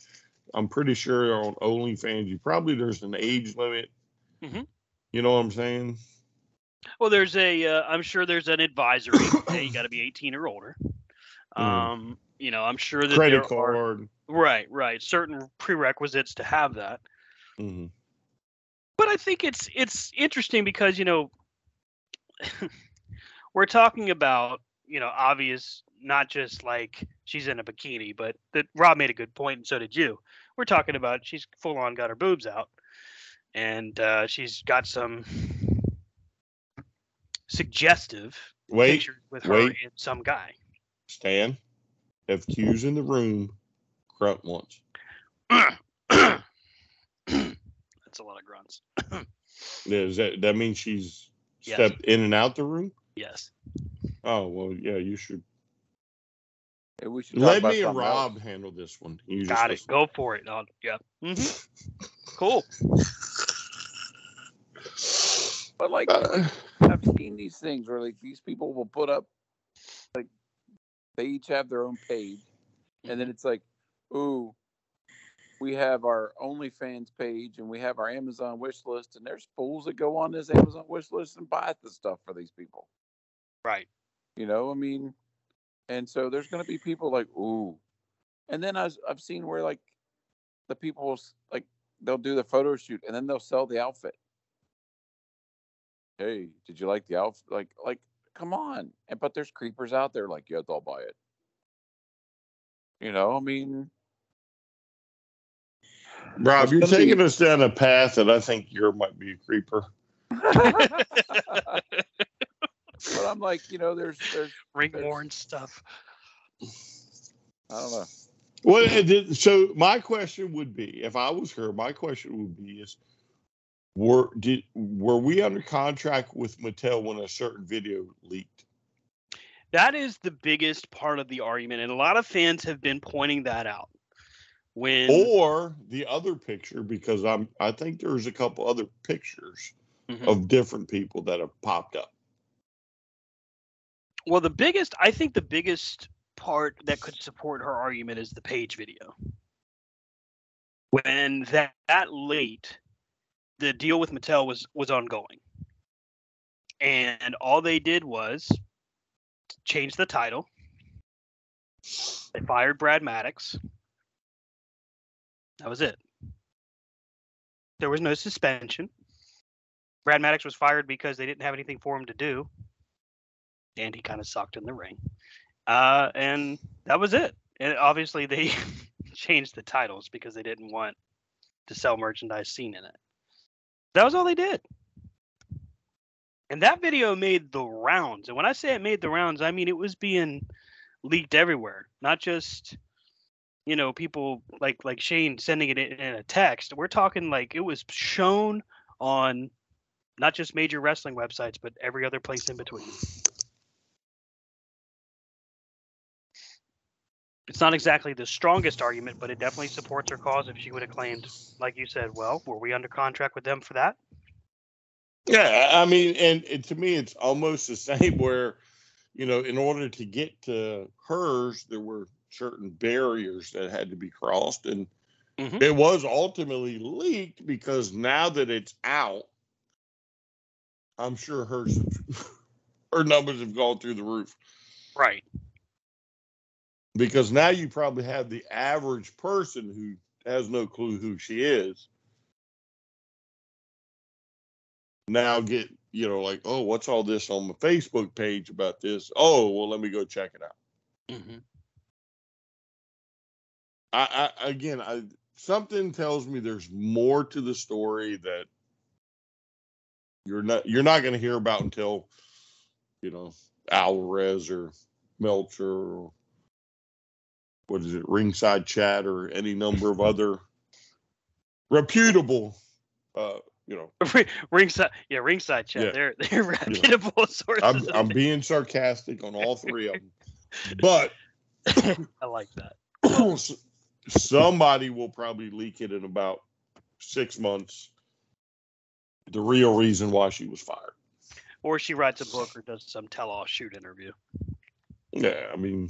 I'm pretty sure on OnlyFans you probably there's an age limit. Mhm. You know what I'm saying? Well, there's a. Uh, I'm sure there's an advisory. hey, you got to be 18 or older. Um, you know, I'm sure that Mm-hmm. Credit there are card. right, right, certain prerequisites to have that. Mhm. But I think it's it's interesting because you know we're talking about you know obvious, not just like she's in a bikini, but that Rob made a good point, and so did you. We're talking about she's full on got her boobs out, and uh, she's got some suggestive Wait, pictures with her and some guy. Stan. If Q's in the room, grunt once. That's a lot of grunts. Does that that means she's Yes. stepped in and out the room? Yes. Oh well, yeah. You should Hey, we let me and something else. Rob handle this one. You just Got it. listen. Go for it. I'll, yeah. hmm Cool. But like, Uh, I've seen these things where like these people will put up, like, they each have their own page, and then it's like, ooh, we have our OnlyFans page and we have our Amazon wish list, and there's fools that go on this Amazon wish list and buy the stuff for these people. Right. You know, I mean, and so there's going to be people like, ooh, and then I've I've seen where like the people like they'll do the photo shoot and then they'll sell the outfit. Hey, did you like the outfit? Like, like, come on! And but there's creepers out there like, yeah, they'll buy it. You know, I mean, Rob, you're gonna be- taking us down a path that I think you might be a creeper. but I'm like, you know, there's there's Ring worn stuff. I don't know. Well, did, so my question would be, if I was her, my question would be: Is were did were we under contract with Mattel when a certain video leaked? That is the biggest part of the argument, and a lot of fans have been pointing that out. When Or the other picture, because I'm I think there's a couple other pictures Mhm. of different people that have popped up. well, the biggest, I think, the biggest part that could support her argument is the page video. When that, that late, the deal with Mattel was was ongoing, and all they did was change the title. They fired Brad Maddox. That was it. There was no suspension. Brad Maddox was fired because they didn't have anything for him to do, and he kind of sucked in the ring. Uh, and that was it. And obviously, they changed the titles because they didn't want to sell merchandise seen in it. That was all they did. And that video made the rounds. And when I say it made the rounds, I mean it was being leaked everywhere, not just you know people like like Shane sending it in, in a text. We're talking like it was shown on not just major wrestling websites, but every other place in between. It's not exactly the strongest argument, but it definitely supports her cause if she would have claimed, like you said, well, were we under contract with them for that? Yeah, I mean, and, and to me, it's almost the same. Where, you know, in order to get to hers, there were certain barriers that had to be crossed, and Mhm. it was ultimately leaked because now that it's out, I'm sure her her numbers have gone through the roof Right. Because now you probably have the average person who has no clue who she is now get you know like oh what's all this on my facebook page about this? Oh well let me go check it out. Hmm I, I again, I something tells me there's more to the story that you're not you're not going to hear about until you know Alvarez or Meltzer or what is it, Ringside Chat or any number of other reputable, uh, you know. ringside, yeah, ringside chat. Yeah. They're they're reputable sources. I'm I'm being sarcastic on all three of them, but I like that. somebody will probably leak it in about six months. The real reason why she was fired. Or she writes a book or does some tell-all shoot interview. Yeah, I mean,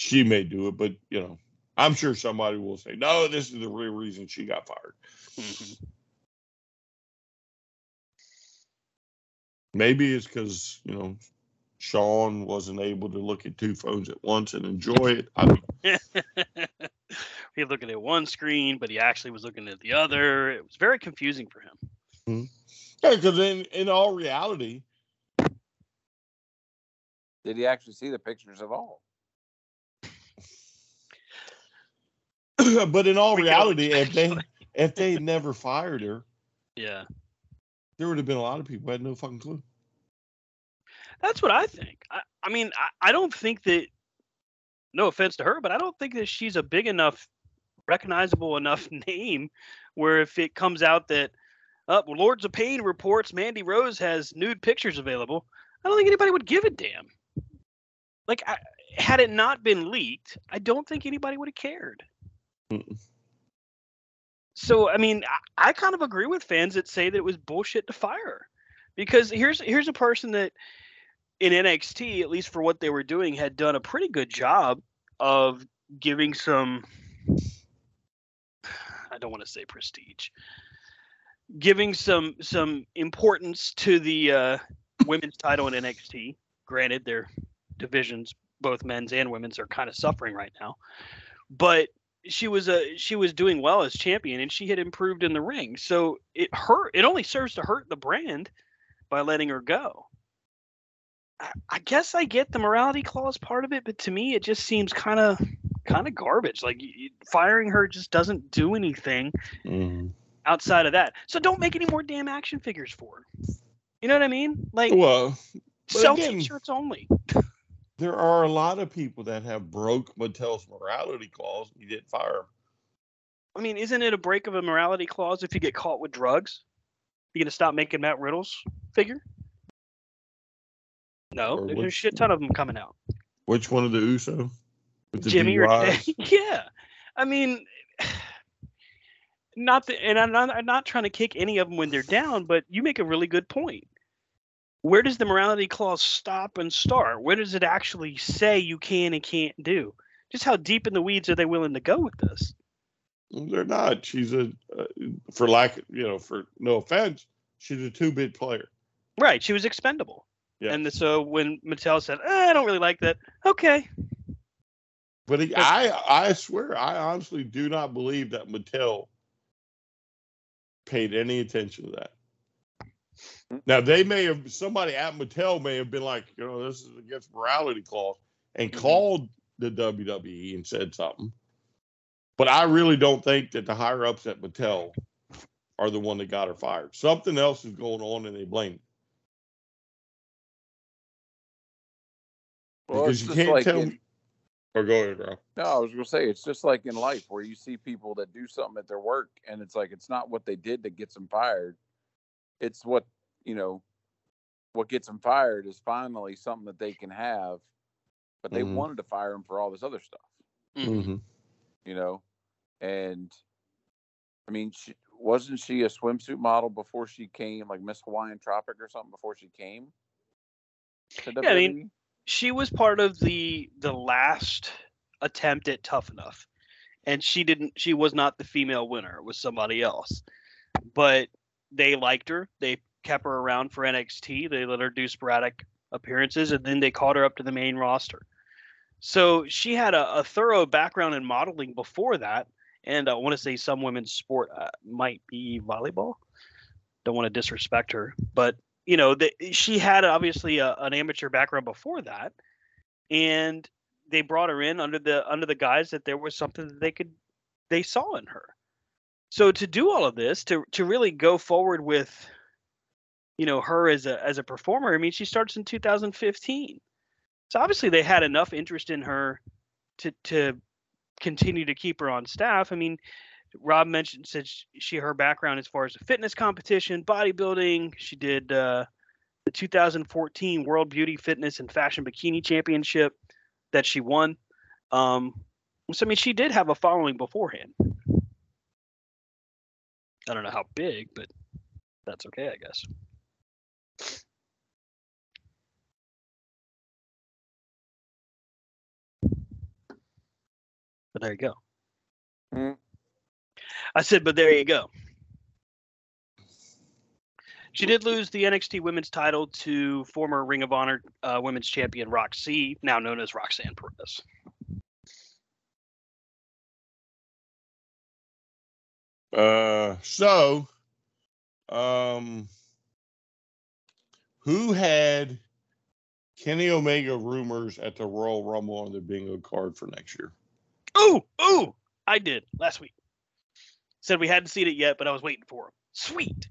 she may do it, but you know, I'm sure somebody will say, "No, this is the real reason she got fired." Mhm. Maybe it's because you know Shawn wasn't able to look at two phones at once and enjoy it. I don't he looking at one screen, but he actually was looking at the other. It was very confusing for him. Yeah, because in in all reality, Did he actually see the pictures at all? but in all reality, if they if they never fired her, Yeah, there would have been a lot of people who had no fucking clue. that's what I think. I, I mean, I, I don't think that. No offense to her, but I don't think that she's a big enough, recognizable enough name where if it comes out that, uh, Lords of Pain reports Mandy Rose has nude pictures available, I don't think anybody would give a damn. Like, I, had it not been leaked, I don't think anybody would have cared. So I mean, I, I kind of agree with fans that say that it was bullshit to fire because here's here's a person that in NXT, at least for what they were doing, had done a pretty good job of giving some. I don't want to say prestige, giving some some importance to the uh, women's title in NXT. Granted, their divisions, both men's and women's, are kind of suffering right now, but she was a she was doing well as champion and she had improved in the ring. So it hurt it only serves to hurt the brand by letting her go. I, I guess i get the morality clause part of it but to me it just seems kind of kind of garbage like firing her just doesn't do anything mm-hmm. outside of that. So don't make any more damn action figures for her. You know what i mean? Like Well, sell again- t-shirts only there are a lot of people that have broke Mattel's morality clause. and You didn't fire them. i mean isn't it a break of a morality clause if you get caught with drugs You're gonna stop making matt riddle's figure no Or there's a shit ton of them coming out Which one of the USO? With the Jimmy or yeah. I mean, not the, and I'm not, I'm not trying to kick any of them when they're down, but you make a really good point. Where does the morality clause stop and start? Where does it actually say you can and can't do? Just how deep in the weeds are they willing to go with this? They're not. She's a, uh, for lack, you know, for no offense, she's a two-bit player. Right, she was expendable. Yeah. And so when Mattel said, eh, "I don't really like that," okay, But he, I, I swear, I honestly do not believe that Mattel paid any attention to that. Now they may have somebody at Mattel may have been like, you know, this is against morality clause, and Mhm. called the WWE and said something. But I really don't think that the higher ups at Mattel are the one that got her fired. Something else is going on, and they blame. it. Well, because you can't like tell in- me. Or go ahead, Ralph. No, I was gonna say it's just like in life where you see people that do something at their work and it's like it's not what they did that gets them fired. It's what you know what gets them fired is finally something that they can have, but they Mhm. wanted to fire him for all this other stuff, Mm-hmm. you know. And I mean, she, wasn't she a swimsuit model before she came, like Miss Hawaiian Tropic or something before she came? Yeah, I mean, she was part of the the last attempt at Tough Enough, and she didn't. She was not the female winner. It was somebody else, but they liked her. They kept her around for NXT. They let her do sporadic appearances, and then they called her up to the main roster. So she had a, a thorough background in modeling before that, and I want to say some women's sport uh, might be volleyball. Don't want to disrespect her, but you know, the, she had obviously a, an amateur background before that, and they brought her in under the under the guise that there was something that they could they saw in her. So to do all of this, to to really go forward with, you know, her as a as a performer. I mean, she starts in 2015. So obviously they had enough interest in her to to continue to keep her on staff. I mean, Rob mentioned said she her background as far as the fitness competition, bodybuilding. She did uh, the 2014 World Beauty Fitness and Fashion Bikini Championship that she won. Um, so I mean, she did have a following beforehand. I don't know how big, but that's okay, I guess. But there you go. Mm. I said, but there you go. She did lose the NXT Women's title to former Ring of Honor uh, Women's Champion Rok-C, now known as Roxanne Perez. Uh, so, um, who had Kenny Omega rumors at the Royal Rumble on the bingo card for next year? Ooh, ooh, I did last week. Said we hadn't seen it yet, but I was waiting for him. Sweet.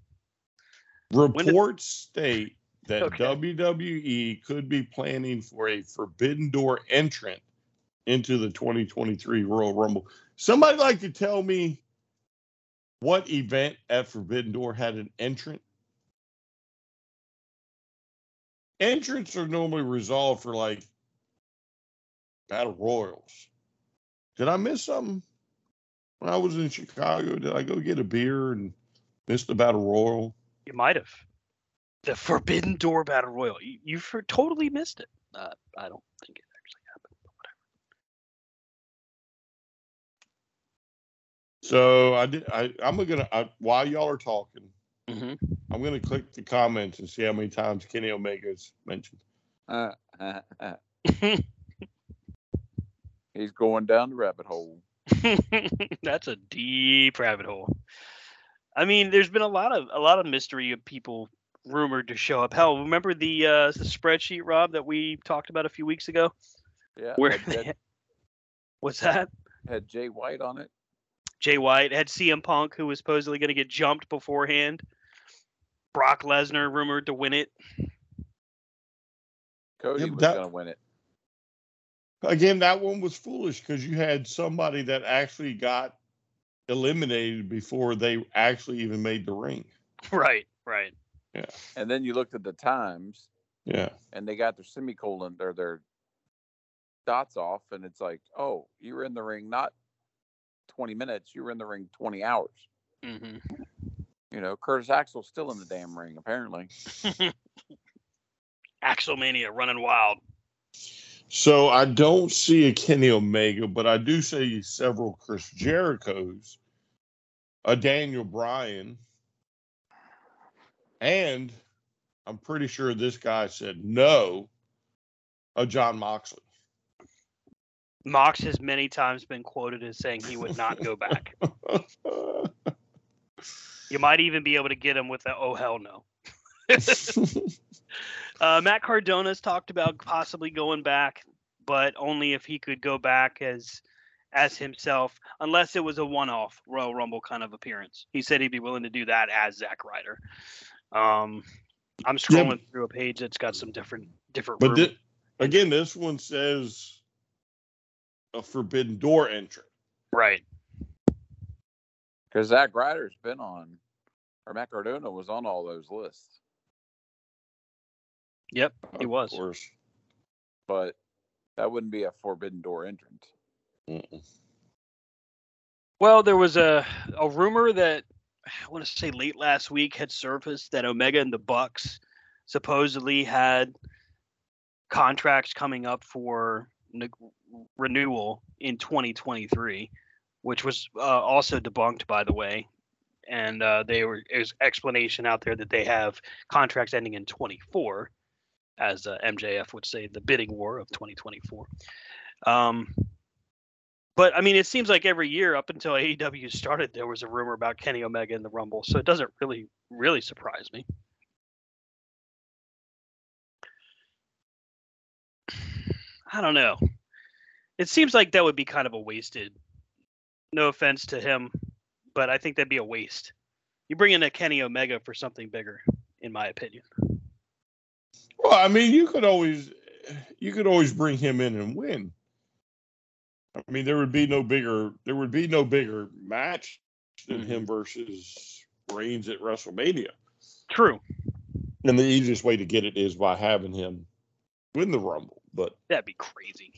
Reports state that Okay. WWE could be planning for a Forbidden Door entrant into the 2023 Royal Rumble. Somebody like to tell me what event at Forbidden Door had an entrant? Entrants are normally resolved for like battle royals. Did I miss something? When I was in Chicago, did I go get a beer and miss the battle royal? You might have. The Forbidden Door Battle Royal. You, you totally missed it. Uh, I don't think it actually happened. But So I did. I, I'm gonna I, while y'all are talking, whatever. I'm gonna click the comments and see how many times Kenny Omega is mentioned. Uh, uh, uh. Mm-hmm. He's going down the rabbit hole. That's a deep rabbit hole. I mean, there's been a lot of a lot of mystery of people rumored to show up. Hell, remember the uh, the spreadsheet, Rob, that we talked about a few weeks ago? Yeah. Where had, they had, what's that? had Jay White on it. Jay White had CM Punk, who was supposedly going to get jumped beforehand. Brock Lesnar rumored to win it. Cody Yeah, was going to win it. Again, that one was foolish because you had somebody that actually got eliminated before they actually even made the ring. Right, right. Yeah. And then you looked at the times, Yeah. and they got their semicolon or their dots off, and it's like, oh, you were in the ring not 20 minutes, you were in the ring 20 hours. hmm You know, Curtis Axel's still in the damn ring, apparently. Axelmania running wild. So I don't see a Kenny Omega, but I do see several Chris Jericho's, a Daniel Bryan, and I'm pretty sure this guy said no, a Jon Moxley. Mox has many times been quoted as saying he would not go back. You might even be able to get him with a oh hell no. Uh, Matt Cardona's talked about possibly going back, but only if he could go back as as himself, unless it was a one-off Royal Rumble kind of appearance. He said he'd be willing to do that as Zack Ryder. Um, I'm scrolling through a page that's got some different different. but again, this one says a Forbidden Door entrant. right, Because Zack Ryder's been on, or Matt Cardona was on all those lists. yep, he Of was. course. But that wouldn't be a forbidden door entrant. Mm-mm. Well, there was a a rumor that I want to say late last week had surfaced that Omega and the Bucks supposedly had contracts coming up for ne- renewal in 2023, which was uh, also debunked, by the way. And uh, they were there's explanation out there that they have contracts ending in 24. as uh, MJF would say, the bidding war of 2024. Um, but I mean, it seems like every year up until AEW started, there was a rumor about Kenny Omega in the Rumble, so it doesn't really, really surprise me. I don't know. It seems like that would be kind of a wasted. No offense to him, but I think that'd be a waste. You bring in a Kenny Omega for something bigger, in my opinion. Well, I mean, you could always you could always bring him in and win. I mean, there would be no bigger there would be no bigger match than him mm-hmm. versus Reigns at WrestleMania. True. And the easiest way to get it is by having him win the Rumble. But That'd be crazy.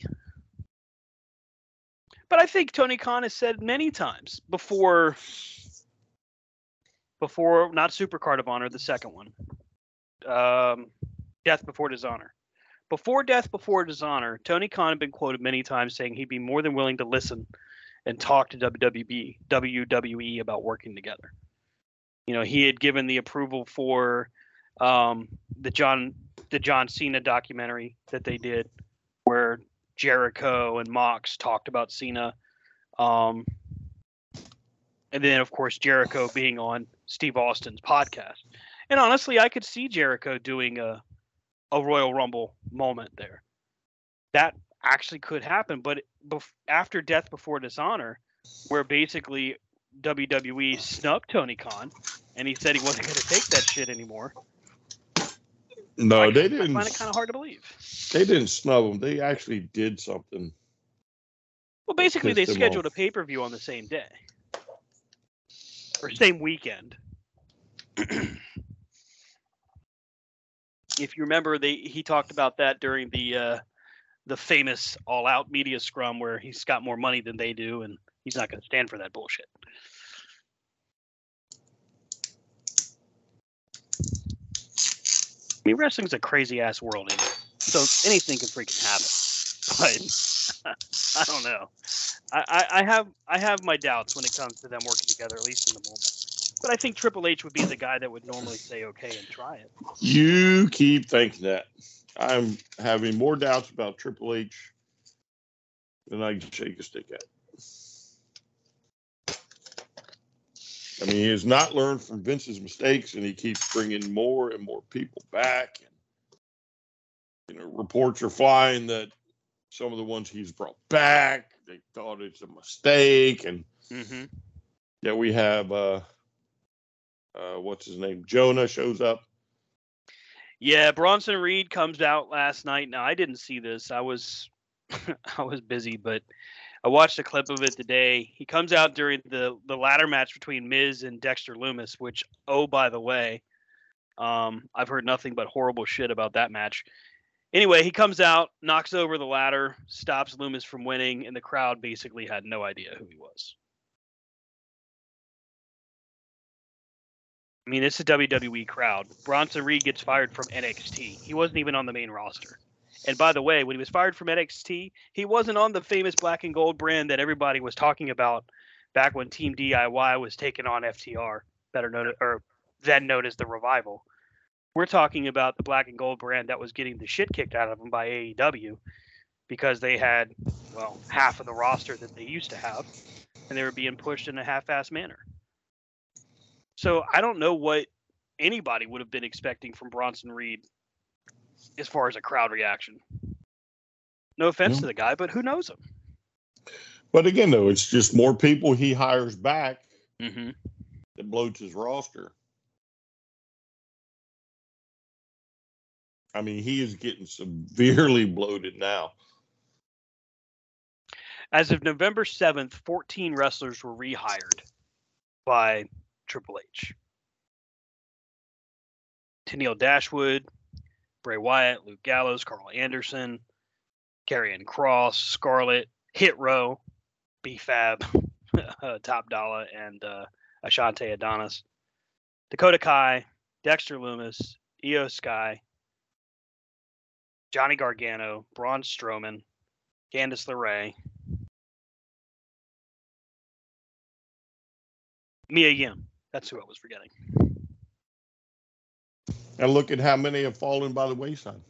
But I think Tony Khan has said many times before before not Super Card of Honor, the second one. Um, Death Before Dishonor. Before Death Before Dishonor, Tony Khan had been quoted many times saying he'd be more than willing to listen and talk to WWE, WWE about working together. You know, he had given the approval for um, the John the John Cena documentary that they did, where Jericho and Mox talked about Cena, um, and then of course Jericho being on Steve Austin's podcast. And honestly, I could see Jericho doing a a Royal Rumble moment there. That actually could happen, but bef- after Death Before Dishonor, where basically WWE snubbed Tony Khan, and he said he wasn't going to take that shit anymore. No, I, they didn't. find it kind of hard to believe. They didn't snub them. They actually did something. Well, basically, they scheduled off. a pay per view on the same day or same weekend. if you remember, they he talked about that during the uh, the famous All Out media scrum, where he's got more money than they do, and he's not going to stand for that bullshit. I mean, wrestling's a crazy ass world, so anything can freaking happen. But I don't know. I, I, I have I have my doubts when it comes to them working together, at least in the moment. But I think Triple H would be the guy that would normally say okay and try it. You keep thinking that. I'm having more doubts about Triple H than I can shake a stick at. I mean, he has not learned from Vince's mistakes, and he keeps bringing more and more people back. And you know, reports are flying that some of the ones he's brought back, they thought it's a mistake, and Mm-hmm. yeah, we have uh, uh, what's his name? Jonah shows up. Yeah, Bronson Reed comes out last night. Now I didn't see this. I was I was busy, but I watched a clip of it today. He comes out during the the ladder match between Miz and Dexter Lumis, which oh by the way, um, I've heard nothing but horrible shit about that match. Anyway, he comes out, knocks over the ladder, stops Lumis from winning, and the crowd basically had no idea who he was. I mean, it's a WWE crowd. Bronson Reed gets fired from NXT. He wasn't even on the main roster. And by the way, when he was fired from NXT, he wasn't on the famous black and gold brand that everybody was talking about back when Team DIY was taking on FTR, better known or then known as the Revival. We're talking about the black and gold brand that was getting the shit kicked out of them by AEW because they had, well, half of the roster that they used to have, and they were being pushed in a half-ass manner. So I don't know what anybody would have been expecting from Bronson Reed as far as a crowd reaction. No offense No. to the guy, but who knows him? But again, though, it's just more people he hires back Mm-hmm. that bloats his roster. I mean, he is getting severely bloated now. As of November 7th, 14 wrestlers were rehired by Triple H. Tennille Dashwood, Bray Wyatt, Luke Gallows, Karl Anderson, Karrion Kross, Scarlett, Hit Row, B-Fab, uh, Top Dollar, and uh, Ashante Adonis. Dakota Kai, Dexter Lumis, Iyo Sky, Johnny Gargano, Braun Strowman, Candice LeRae, Mia Yim. That's who I was forgetting. And look at how many have fallen by the wayside.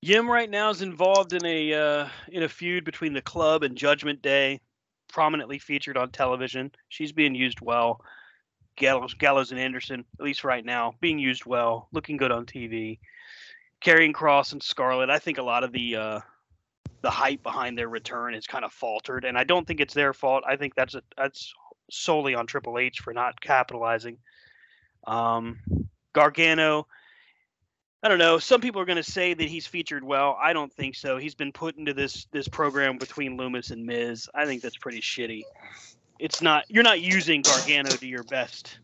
Yim right now is involved in a uh, in a feud between the club and Judgment Day, prominently featured on television. She's being used well. Gallows, Gallows and Anderson, at least right now, being used well, looking good on TV. Karrion Kross and Scarlett, I think a lot of the uh, the hype behind their return has kind of faltered, and I don't think it's their fault. I think that's a, that's solely on Triple H for not capitalizing. Um, Gargano, I don't know. Some people are going to say that he's featured well. I don't think so. He's been put into this this program between Lumis and Miz. I think that's pretty shitty. It's not you're not using Gargano to your best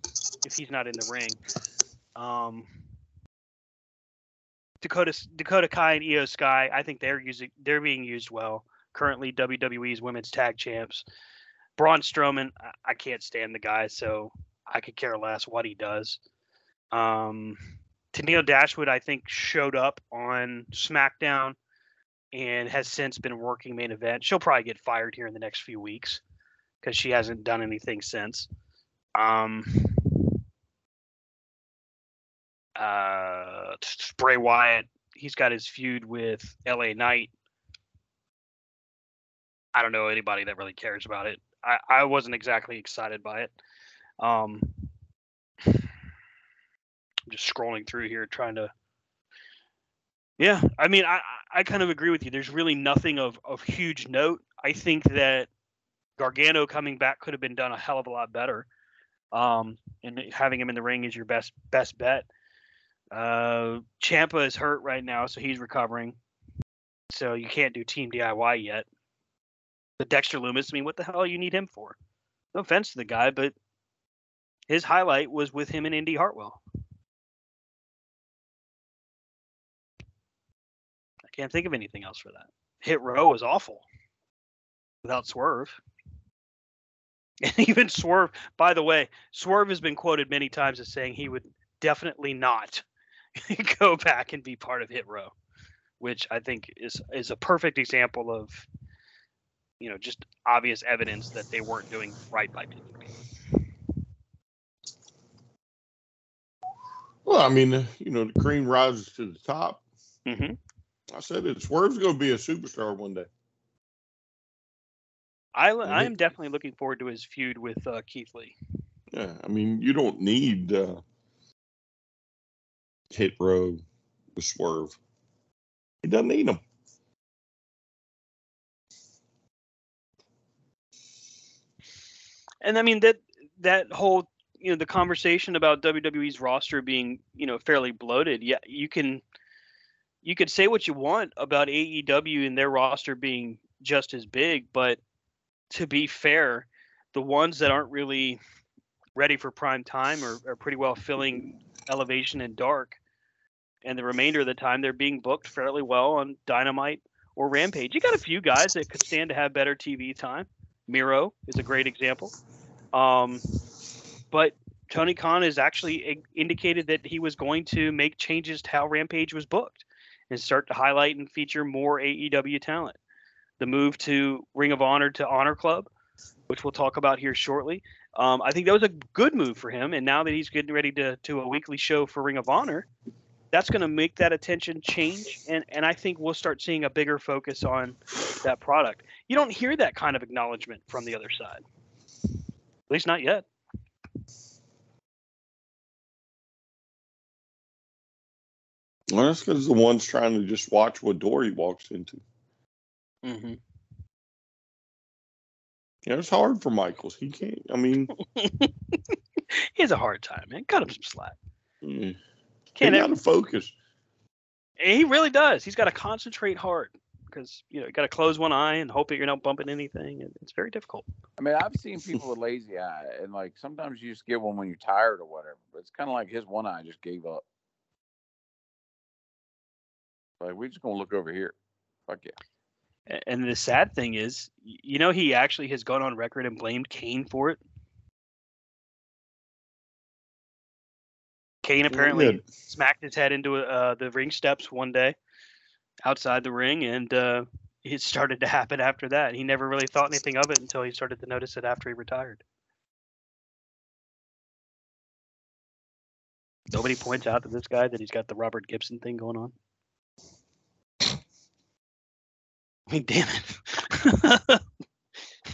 if he's not in the ring. Um, Dakota Dakota Kai and Iyo Sky, I think they're using they're being used well. Currently WWE's women's tag champs. Braun Strowman, I, I can't stand the guy, so I could care less what he does. Um, Tennille Dashwood, I think, showed up on SmackDown and has since been working main event. She'll probably get fired here in the next few weeks because she hasn't done anything since. Um, uh, Bray Wyatt, he's got his feud with LA Knight. I don't know anybody that really cares about it. I, I wasn't exactly excited by it. Um, just scrolling through here trying to. Yeah, I mean, I I kind of agree with you. There's really nothing of of huge note. I think that Gargano coming back could have been done a hell of a lot better. Um, and having him in the ring is your best best bet. Uh, Ciampa is hurt right now, so he's recovering. So you can't do Team DIY yet. But Dexter Lumis, I mean, what the hell you need him for? No offense to the guy, but his highlight was with him and Indi Hartwell. I can't think of anything else for that. Hit row was awful without Swerve. And even Swerve, by the way, Swerve has been quoted many times as saying he would definitely not go back and be part of Hit Row, which I think is is a perfect example of you know just obvious evidence that they weren't doing right by WWE. Well, I mean, you know, the cream rises to the top. Mm-hmm. I said it. Swerve's going to be a superstar one day. I, I am definitely looking forward to his feud with uh, Keith Lee. Yeah, I mean, you don't need uh, hit row with Swerve. He doesn't need them. And I mean that that whole you know the conversation about WWE's roster being you know fairly bloated. Yeah, you can you could say what you want about AEW and their roster being just as big, but to be fair, the ones that aren't really ready for prime time are, are pretty well filling elevation and dark. And the remainder of the time, they're being booked fairly well on Dynamite or Rampage. You got a few guys that could stand to have better TV time. Miro is a great example. Um, but Tony Khan has actually indicated that he was going to make changes to how Rampage was booked and start to highlight and feature more AEW talent. The move to Ring of Honor to Honor Club, which we'll talk about here shortly. Um, I think that was a good move for him. And now that he's getting ready to to a weekly show for Ring of Honor, that's going to make that attention change. And and I think we'll start seeing a bigger focus on that product. You don't hear that kind of acknowledgement from the other side, at least not yet. Well, that's because the one's trying to just watch what door he walks into. Mm-hmm. Yeah, it's hard for Michaels. He can't. I mean, he has a hard time, man. Cut him some slack. mm, Can't he have- got to focus. He really does. He's got to concentrate hard because you know you got to close one eye and hope that you're not bumping anything. and It's very difficult. I mean, I've seen people with lazy eye, and like sometimes you just get one when you're tired or whatever. But it's kind of like his one eye just gave up. Like we're just gonna look over here. Fuck yeah. And the sad thing is, you know, he actually has gone on record and blamed Kane for it. Kane apparently did. smacked his head into uh, the ring steps one day outside the ring, and uh, it started to happen after that. He never really thought anything of it until he started to notice it after he retired. Nobody points out to this guy that he's got the Robert Gibson thing going on. I mean, damn it.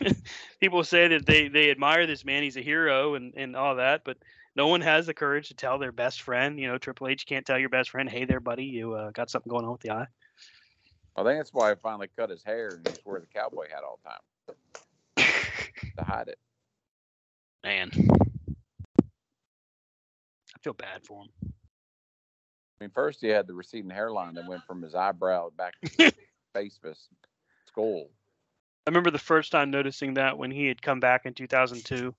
People say that they they admire this man. He's a hero and and all that, but no one has the courage to tell their best friend. You know, Triple H can't tell your best friend, "Hey there, buddy, you uh, got something going on with the eye." I think that's why I finally cut his hair and he's wear the cowboy hat all the time to hide it. Man, I feel bad for him. I mean, first he had the receding hairline that went from his eyebrow back to his face, his skull. I remember the first time noticing that when he had come back in 2002,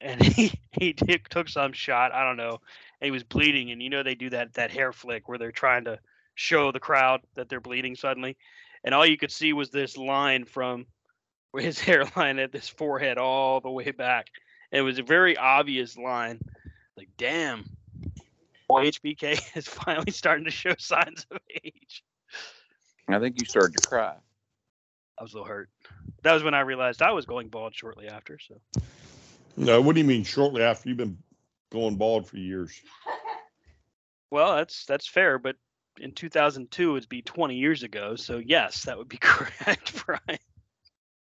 and he he took some shot. I don't know, he was bleeding. And you know they do that that hair flick where they're trying to show the crowd that they're bleeding suddenly, and all you could see was this line from his hairline at this forehead all the way back. And it was a very obvious line. Like, damn, HBK is finally starting to show signs of age. I think you started to cry. I was a little hurt. That was when I realized I was going bald shortly after. So No, what do you mean shortly after you've been going bald for years? Well, that's that's fair, but in 2002 it'd be 20 years ago. So yes, that would be correct, Brian.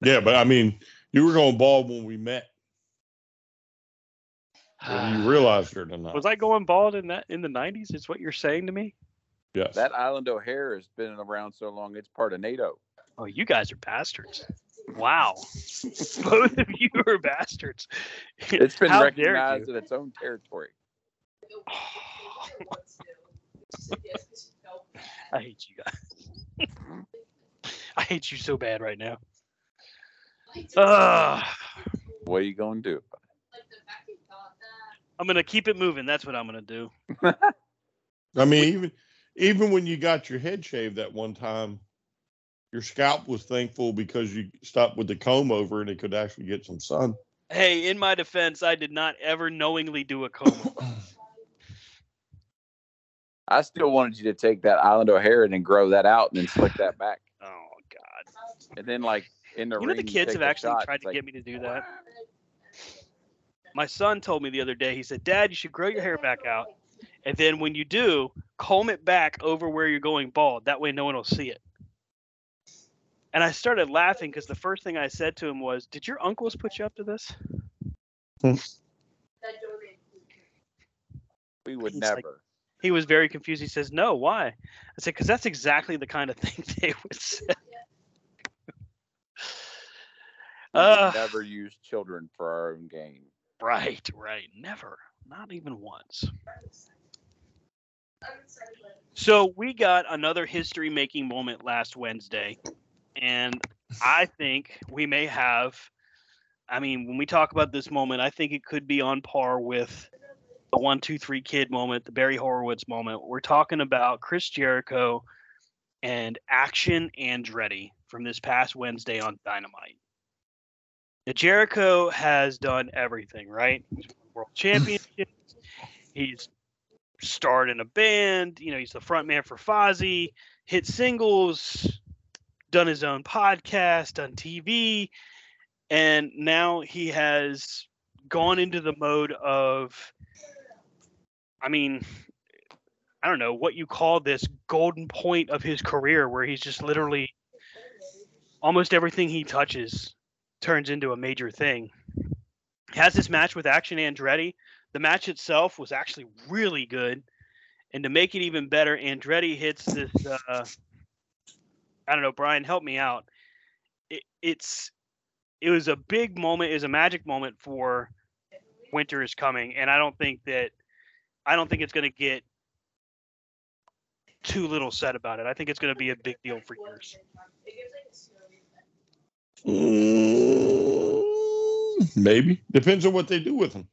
Yeah, but I mean, you were going bald when we met. Whether you realized it or not. Was I going bald in that in the 90s? Is what you're saying to me? Yes. That Island O'Hare has been around so long, it's part of NATO. Oh, you guys are bastards. Wow. Both of you are bastards. It's been How recognized in its own territory. I hate you guys. I hate you so bad right now. Uh, What are you going to do? I'm gonna keep it moving. That's what I'm gonna do. I mean, even even when you got your head shaved that one time, your scalp was thankful because you stopped with the comb over and it could actually get some sun. Hey, in my defense, I did not ever knowingly do a comb. I still wanted you to take that Island O'Hare and then grow that out and then slick that back. Oh God. And then like in the You know the kids have actually shot. tried to like, get me to do that. My son told me the other day. He said, "Dad, you should grow your hair back out, and then when you do, comb it back over where you're going bald. That way, no one will see it." And I started laughing because the first thing I said to him was, "Did your uncles put you up to this?" We would He's like- never. He was very confused. He says, "No, why?" I said, "Because that's exactly the kind of thing they would say." we Uh, never use children for our own gain. right, right, never, not even once. So we got another history-making moment last Wednesday, and I think we may have. I mean, when we talk about this moment, I think it could be on par with the one, two, three kid moment, the Barry Horowitz moment. We're talking about Chris Jericho and Action Andretti from this past Wednesday on Dynamite. Now, Jericho has done everything, right? He's won world championships. He's starred in a band. You know, he's the front man for Fozzy, hit singles, done his own podcast, done TV, and now he has gone into the mode of, I mean, I don't know what you call this golden point of his career where he's just literally almost everything he touches turns into a major thing. Has this match with Action Andretti. The match itself was actually really good. And to make it even better, Andretti hits this uh I don't know, Brian, help me out. It, it's it was a big moment, it was a magic moment for winter is coming, and I don't think that I don't think it's gonna get too little said about it. I think it's gonna be a big deal for years. Mm, maybe depends on what they do with him.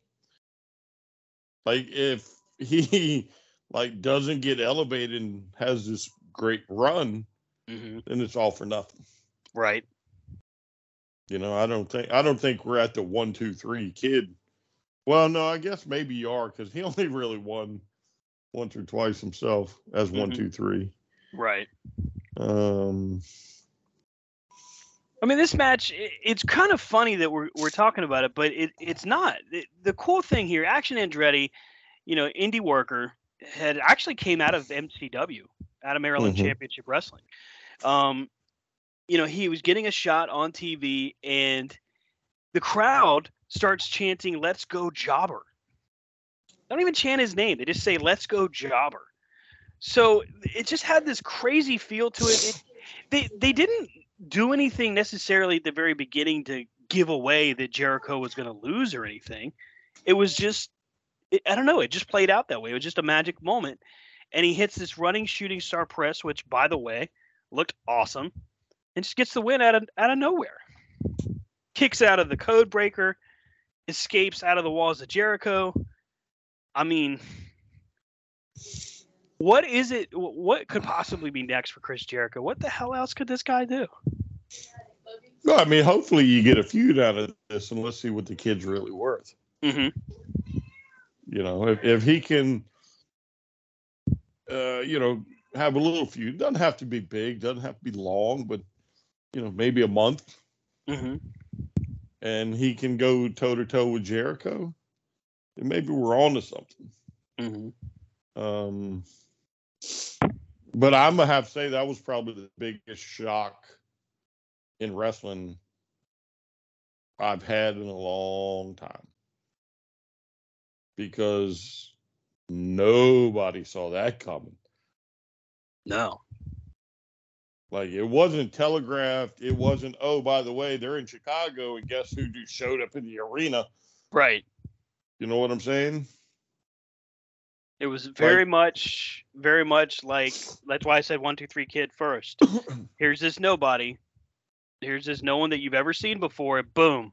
Like if he like doesn't get elevated and has this great run, Mm-hmm. then it's all for nothing. Right. You know, I don't think I don't think we're at the one, two, three kid. Well, no, I guess maybe you are because he only really won once or twice himself as one, Mhm. two, three. Right. Um, I mean, this match, it's kind of funny that we're, we're talking about it, but it, it's not. The, the cool thing here, Action Andretti, you know, indie worker, had actually came out of MCW, out of Maryland Mhm. Championship Wrestling. Um, you know, he was getting a shot on TV, and the crowd starts chanting, "Let's go, Jobber." They don't even chant his name; they just say, "Let's go, Jobber." So it just had this crazy feel to it. it they they didn't do anything necessarily at the very beginning to give away that Jericho was going to lose or anything. It was just, it, I don't know, it just played out that way. It was just a magic moment. And he hits this running shooting star press, which, by the way, looked awesome, and just gets the win out of out of nowhere. Kicks out of the code breaker, escapes out of the walls of Jericho. I mean, what is it? What could possibly be next for Chris Jericho? What the hell else could this guy do? No, I mean, hopefully you get a feud out of this, and let's see what the kid's really worth. Mm-hmm. You know, if if he can, uh, you know, have a little feud, doesn't have to be big, doesn't have to be long, but you know, maybe a month, Mm-hmm. and he can go toe to toe with Jericho, And maybe we're on to something. Mm-hmm. Um, but I'm gonna have to say that was probably the biggest shock in wrestling I've had in a long time because nobody saw that coming. No. Like it wasn't telegraphed. It wasn't. Oh, by the way, they're in Chicago, and guess who just showed up in the arena? Right. You know what I'm saying? It was very much, very much like that's why I said one, two, three, kid first. Here's this nobody. Here's this no one that you've ever seen before. Boom.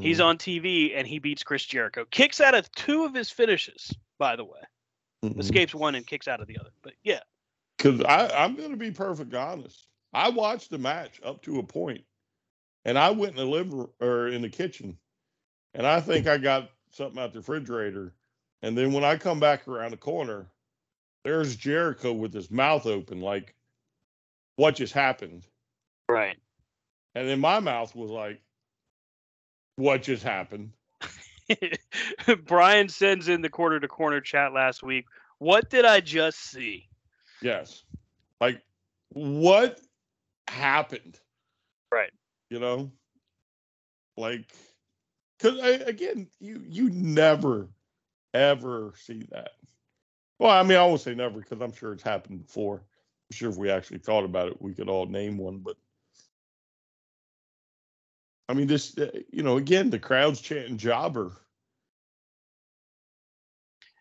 He's Mhm. on TV and he beats Chris Jericho. Kicks out of two of his finishes, by the way. Mhm. Escapes one and kicks out of the other. But yeah. Because I'm going to be perfect honest. I watched the match up to a point, and I went in the living or in the kitchen, and I think I got something out the refrigerator. And then when I come back around the corner, there's Jericho with his mouth open, like, what just happened? Right. And then my mouth was like, what just happened? Brian sends in the quarter to corner chat last week. What did I just see? Yes. Like, what happened? Right. You know, like, because again, you you never ever see that. Well, I mean, I won't say never because I'm sure it's happened before. I'm sure if we actually thought about it, we could all name one. But I mean, this, uh, you know, again, the crowd's chanting "jobber,"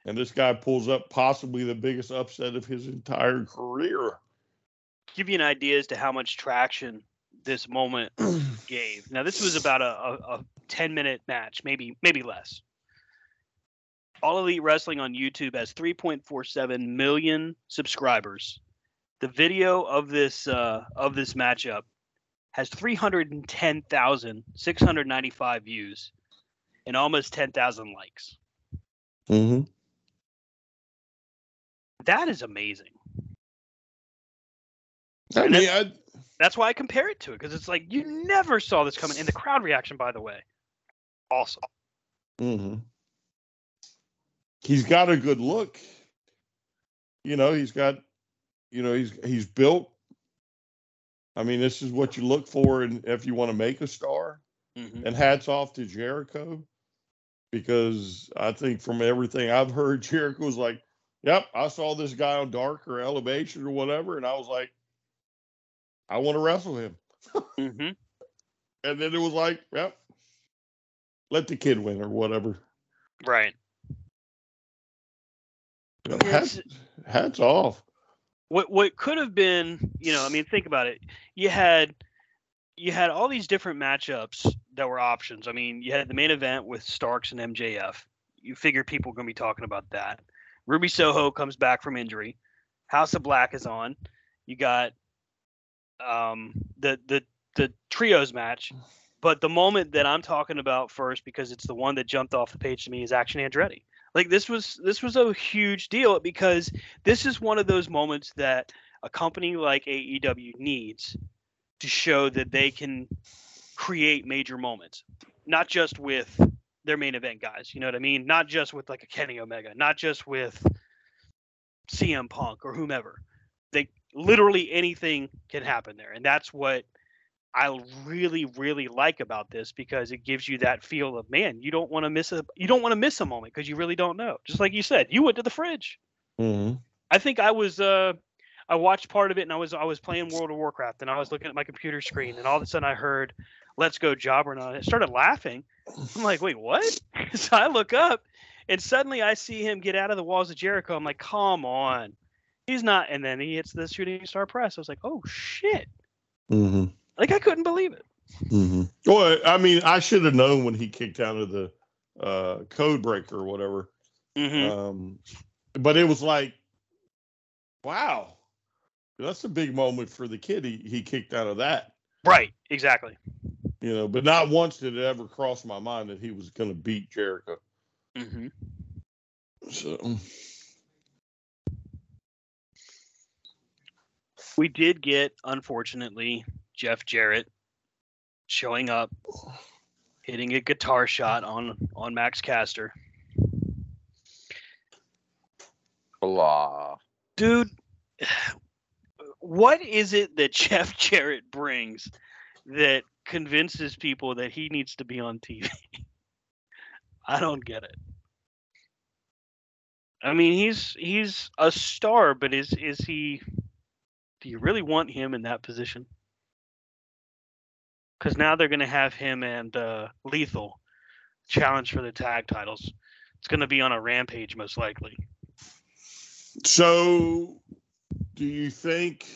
and this guy pulls up possibly the biggest upset of his entire career. Give you an idea as to how much traction this moment gave. Now, this was about a, a, a 10 minute match, maybe maybe less. All Elite Wrestling on YouTube has 3.47 million subscribers. The video of this uh, of this matchup has 310,695 views and almost 10,000 likes. Mm-hmm. That is amazing. I mean, I, That's why I compare it to it because it's like you never saw this coming. And the crowd reaction, by the way, awesome. hmm He's got a good look. You know, he's got, you know, he's he's built. I mean, this is what you look for, and if you want to make a star. Mhm. And hats off to Jericho, because I think from everything I've heard, Jericho was like, "Yep, I saw this guy on Dark or Elevation or whatever, and I was like, I want to wrestle him." hmm And then it was like, "Yep, let the kid win or whatever." Right. You know, hats, hats off. What what could have been, you know, I mean, think about it. You had you had all these different matchups that were options. I mean, you had the main event with Starks and MJF. You figure people are going to be talking about that. Ruby Soho comes back from injury. House of Black is on. You got um, the the the trios match. But the moment that I'm talking about first, because it's the one that jumped off the page to me, is Action Andretti. Like this was this was a huge deal because this is one of those moments that a company like AEW needs to show that they can create major moments, not just with their main event guys. You know what I mean? Not just with like a Kenny Omega, not just with CM Punk or whomever. They literally anything can happen there, and that's what I really, really like about this because it gives you that feel of man, you don't want to miss a you don't want to miss a moment because you really don't know. Just like you said, you went to the fridge. Mm-hmm. I think I was uh I watched part of it and I was I was playing World of Warcraft and I was looking at my computer screen and all of a sudden I heard "Let's Go Jobber" and I started laughing. I'm like, wait, what? so I look up and suddenly I see him get out of the walls of Jericho. I'm like, come on, he's not. And then he hits the shooting star press. I was like, oh shit! Mm-hmm. Like I couldn't believe it. Mm-hmm. Well, I mean, I should have known when he kicked out of the uh, code breaker or whatever. Mm-hmm. Um, but it was like, wow, that's a big moment for the kid. He he kicked out of that, right, exactly. you know. But not once did it ever cross my mind that he was going to beat Jericho. Mm-hmm. So We did get, unfortunately, Jeff Jarrett showing up, hitting a guitar shot on on Max Caster. Blah. Dude, what is it that Jeff Jarrett brings that convinces people that he needs to be on TV? I don't get it. I mean, he's he's a star, but is is he? Do you really want him in that position? Because now they're going to have him and uh, Lethal challenge for the tag titles. It's going to be on a rampage, most likely. So, do you think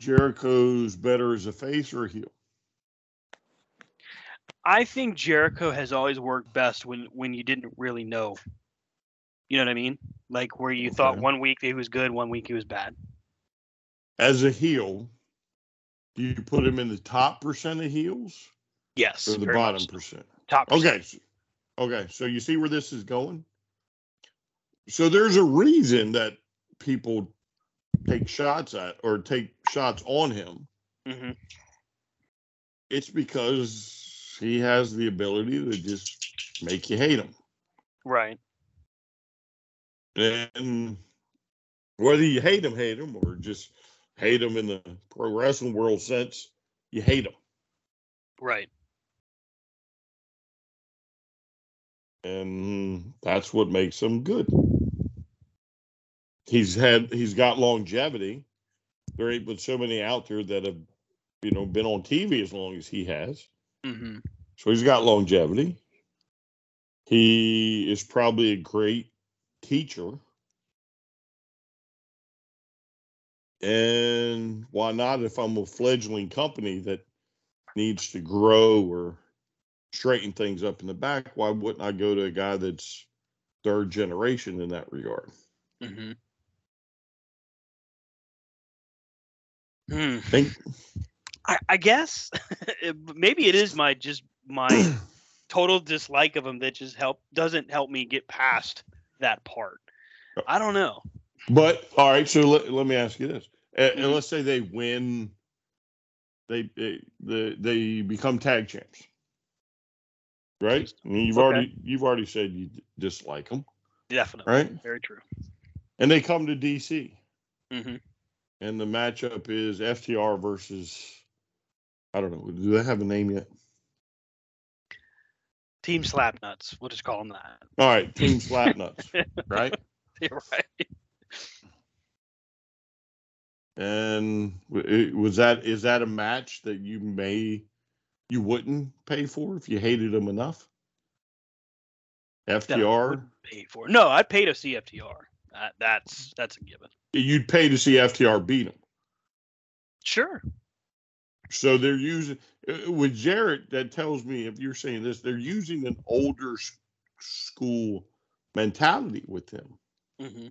Jericho's better as a face or a heel? I think Jericho has always worked best when when you didn't really know. You know what I mean? Like where you thought one week he was good, one week he was bad. As a heel, do you put him in the top percent of heels Yes. or the bottom so. percent? Top. Okay. Okay. So you see where this is going? So there's a reason that people take shots at or take shots on him. hmm It's because he has the ability to just make you hate him. Right. And whether you hate him, hate him, or just hate him in the pro wrestling world sense, you hate him. Right. and that's what makes him good. He's had he's got longevity. There ain't been so many out there that have, you know, been on TV as long as he has. hmm So he's got longevity. He is probably a great teacher. And why not if I'm a fledgling company that needs to grow or straighten things up in the back, why wouldn't I go to a guy that's third generation in that regard? hmm Hmm. Think I, I guess maybe it is my just my total dislike of him that just help doesn't help me get past that part. I don't know. But all right, so let, let me ask you this: and, and Mhm. let's say they win, they they they, they become tag champs, right? I mean, you've Okay. already you've already said you dislike them, Definitely. right? Very true. And they come to DC, hmm and the matchup is FTR versus I don't know. Do they have a name yet? Team Slapnuts. We'll just call them that. All right, Team Slapnuts, right? You're right. And was that is that a match that you may you wouldn't pay for if you hated them enough? FTR, pay for. No, I'd pay to see FTR. That, that's that's a given. you'd pay to see FTR beat them. Sure. So they're using uh, with Jarrett. That tells me if you're saying this, they're using an older school mentality with him. hmm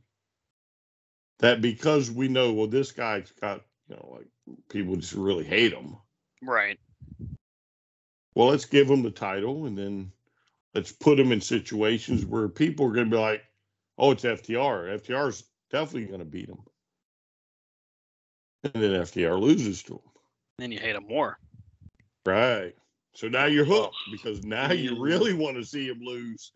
That because we know, well, this guy's got you know like people just really hate him. Right. Well, let's give him the title and then let's put him in situations where people are going to be like, oh, it's FTR. FTR's definitely going to beat him. And then FTR loses to him. Then you hate him more. Right. So now you're hooked because now you mm. really want to see him lose.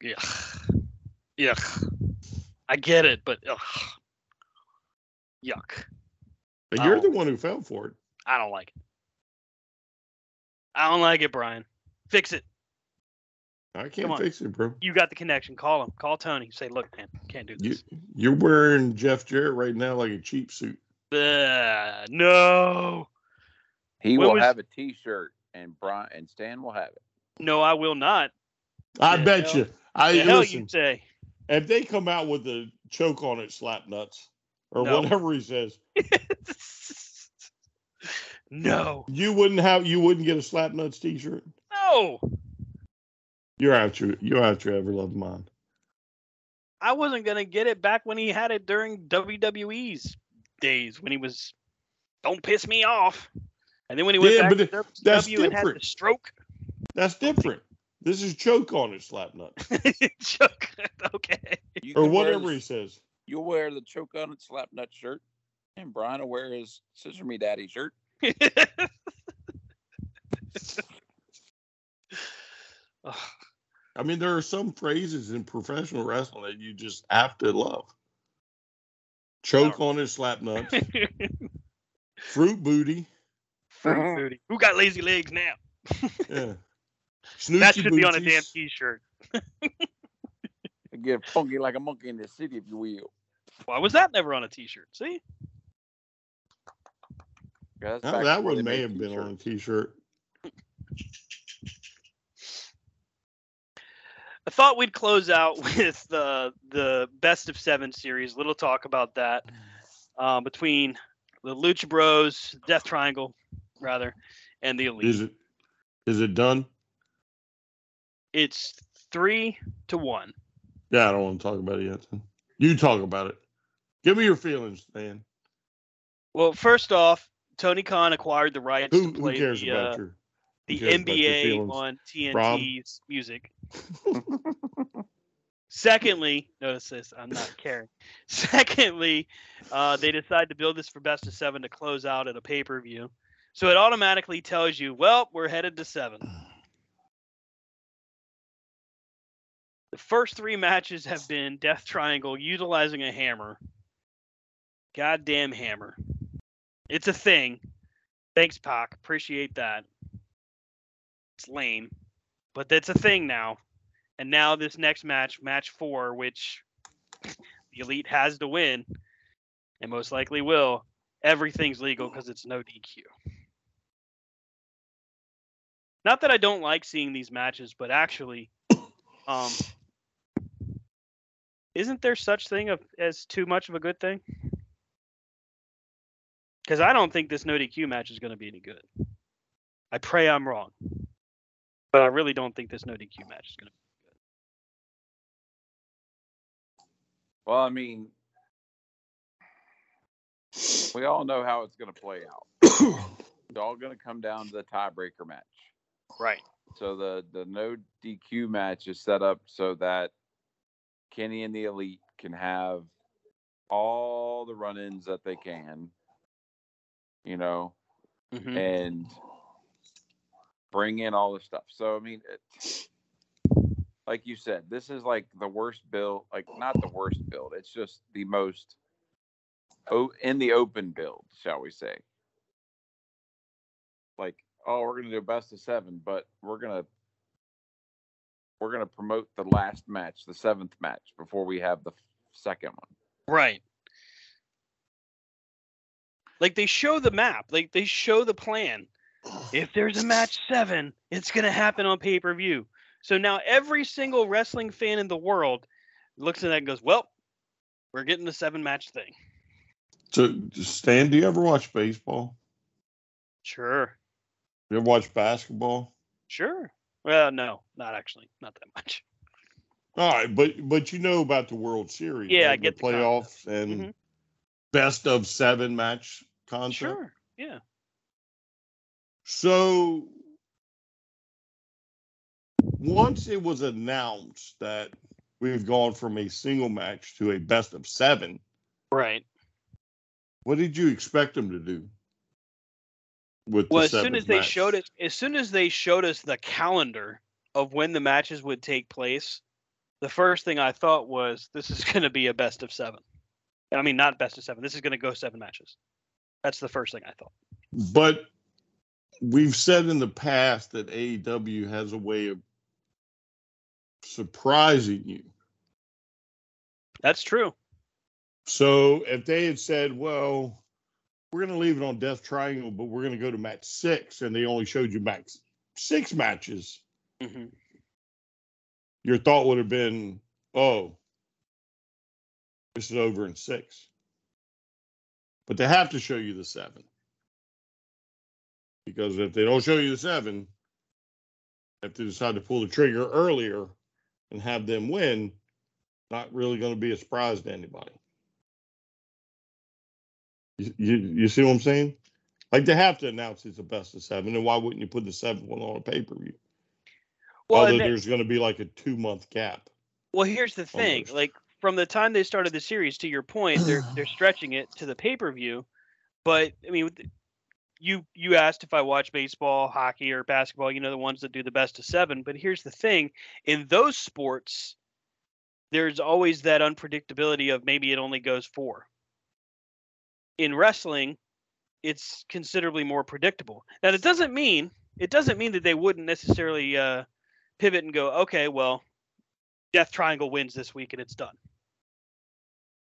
Yeah. Yeah. I get it, but ugh. yuck. But you're Oh. the one who fell for it. I don't like it. I don't like it, Brian. Fix it. I can't on. fix it, bro. You got the connection. Call him. Call Tony. Say, look, man, can't do You this. you're wearing Jeff Jarrett right now like a cheap suit. Ugh, no, He When will was- have a T-shirt, and Brian and Stan will have it. no, I will not. I The bet hell- you. I The hell listen. you say? If they come out with a choke on it, slap nuts, or No. whatever he says, no, you wouldn't have you wouldn't get a slap nuts T-shirt. no. You're out your you're out your ever loved mind. I wasn't gonna get it back when he had it during WWE's days when he was "Don't piss me off," and then when he went Yeah, back but to that's and had the different. stroke. That's different. This is choke on it, slap nut. Choke. okay. You or can wear whatever the- he says. You'll wear the choke on it slap nut shirt, and Brian will wear his scissor me daddy shirt. I mean, there are some phrases in professional wrestling that you just have to love. Choke on it, slap nuts, fruit booty, Fruit booty. Who got lazy legs now? yeah. That Snoochie should be on a damn t-shirt. Get funky like a monkey in the city, if you will. Why was that never on a t-shirt? See? Yeah, that's Now, back that one may made have been on a t-shirts. t-shirt. I thought we'd close out with the the best of seven series. Little talk about that um, between the Lucha Bros, Death Triangle, rather, and the Elite. Is it is it done? It's three to one. Yeah, I don't want to talk about it yet. You talk about it. Give me your feelings, man. Well, first off, Tony Khan acquired the rights Who, to who play cares the, about uh, your the cares about your NBA on Rob? TNT's music. Secondly, notice this, I'm not caring. Secondly, uh, they decide to build this for best of seven to close out at a pay per view. So it automatically tells you, well, we're headed to seven. The first three matches have been Death Triangle utilizing a hammer. Goddamn hammer. It's a thing. Thanks, Pac. Appreciate that. It's lame, but that's a thing now. And now this next match, match four, which the elite has to win, and most likely will. Everything's legal because it's no DQ. Not that I don't like seeing these matches, but actually, um, isn't there such thing of as too much of a good thing? Because I don't think this no DQ match is going to be any good. I pray I'm wrong, but I really don't think this no DQ match is going to. Be good. Well, I mean, we all know how it's going to play out. It's all going to come down to the tiebreaker match. Right. So the the no DQ match is set up so that Kenny and the Elite can have all the run-ins that they can, you know, Mhm. and bring in all the stuff. So I mean, it, like you said, this is like the worst build. Like not the worst build. It's just the most o- in the open build, shall we say? Like, oh, we're gonna do a best of seven, but we're gonna we're gonna promote the last match, the seventh match, before we have the second one. Right. Like they show the map, like they show the plan. If there's a match seven, it's gonna happen on pay per view. So now every single wrestling fan in the world looks at that and goes, "Well, we're getting the seven match thing." So, Stan, do you ever watch baseball? Sure, You ever watch basketball? sure. Well, no, not actually, not that much. All right, but but you know about the World Series, Yeah, I get the the playoffs and Mhm. best of seven match concept. Sure, yeah. So once it was announced that we've gone from a single match to a best of seven, Right. what did you expect them to do? With Well, the as soon as they match? showed us, as soon as they showed us the calendar of when the matches would take place, the first thing I thought was this is going to be a best of seven. I mean, not best of seven. This is going to go seven matches. That's the first thing I thought. But we've said in the past that AEW has a way of surprising you. That's true. So if they had said, well, we're going to leave it on Death Triangle, but we're going to go to match six, and they only showed you max six matches, hmm your thought would have been, oh, this is over in six. But they have to show you the seven. Because if they don't show you the seven, if they decide to pull the trigger earlier and have them win, not really going to be a surprise to anybody. You, you, you see what I'm saying? Like they have to announce it's a best of seven, and why wouldn't you put the seventh one on a pay per view? Well, Although and then- there's going to be like a two month gap. Well, here's the thing. Almost. Like from the time they started the series, to your point, they're they're stretching it to the pay per view. But I mean, you you asked if I watch baseball, hockey, or basketball. You know the ones that do the best of seven. But here's the thing: in those sports, there's always that unpredictability of maybe it only goes four. In wrestling, it's considerably more predictable. Now, it doesn't mean it doesn't mean that they wouldn't necessarily uh, pivot and go, okay, well, Death Triangle wins this week and it's done.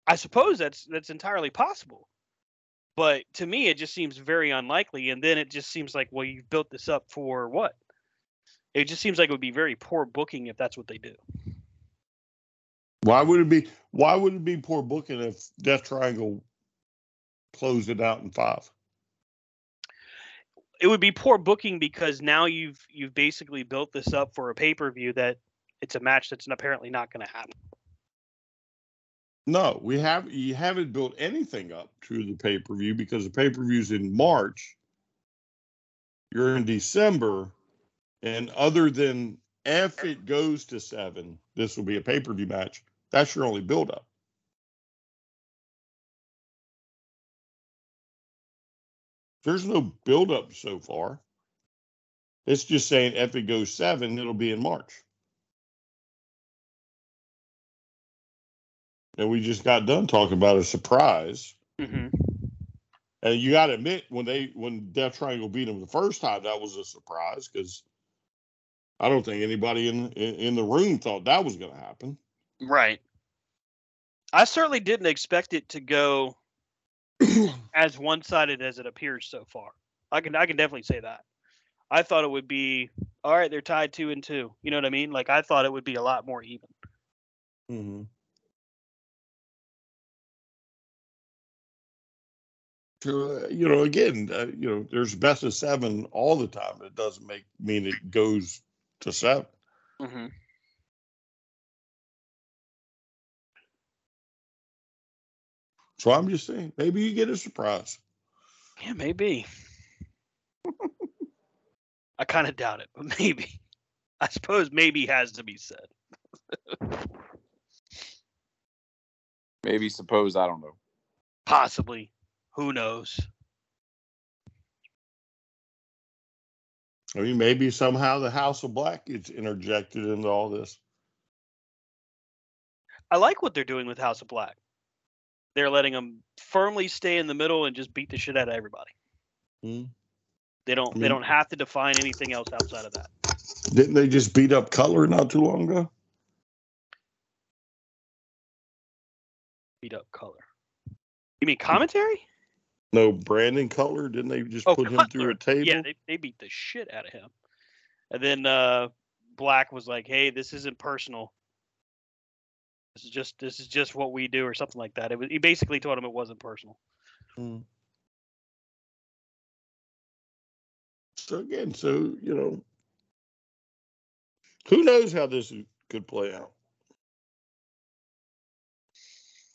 I suppose that's that's entirely possible. But to me it just seems very unlikely and then it just seems like well you've built this up for what? It just seems like it would be very poor booking if that's what they do. Why would it be? Why would it be poor booking if Death Triangle closed it out in five? It would be poor booking because now you've you've basically built this up for a pay-per-view that it's a match that's apparently not going to happen. No, we have you haven't built anything up to the pay per view because the pay per view's in March. You're in December, and other than if it goes to seven, this will be a pay per view match. That's your only build up. There's no build up so far. It's just saying if it goes seven, it'll be in March. And we just got done talking about a surprise. Mm-hmm. And you got to admit, when they when Death Triangle beat them the first time, that was a surprise because I don't think anybody in, in in the room thought that was going to happen. Right. I certainly didn't expect it to go as one-sided as it appears so far. I can I can definitely say that. I thought it would be all right. They're tied two and two. You know what I mean? Like I thought it would be a lot more even. Mm-hmm. So, uh, you know, again, uh, you know, there's best of seven all the time. It doesn't make mean it goes to seven. Mm-hmm. So I'm just saying, maybe you get a surprise. Yeah, maybe. I kind of doubt it, but maybe. I suppose maybe has to be said. Maybe suppose I don't know. Possibly. Who knows? I mean, maybe somehow the House of Black gets interjected into all this. I like what they're doing with House of Black. They're letting them firmly stay in the middle and just beat the shit out of everybody. Hmm. They don't. I they don't have to define anything else outside of that. Didn't they just beat up Cutler not too long ago? Beat up color. You mean commentary? No, Brandon Cutler. Didn't they just Oh, put him through a table? Yeah, they, they beat the shit out of him. And then uh, Black was like, "Hey, this isn't personal. This is just this is just what we do, or something like that." It was he basically told him it wasn't personal. Mm. So again, so you know, who knows how this could play out?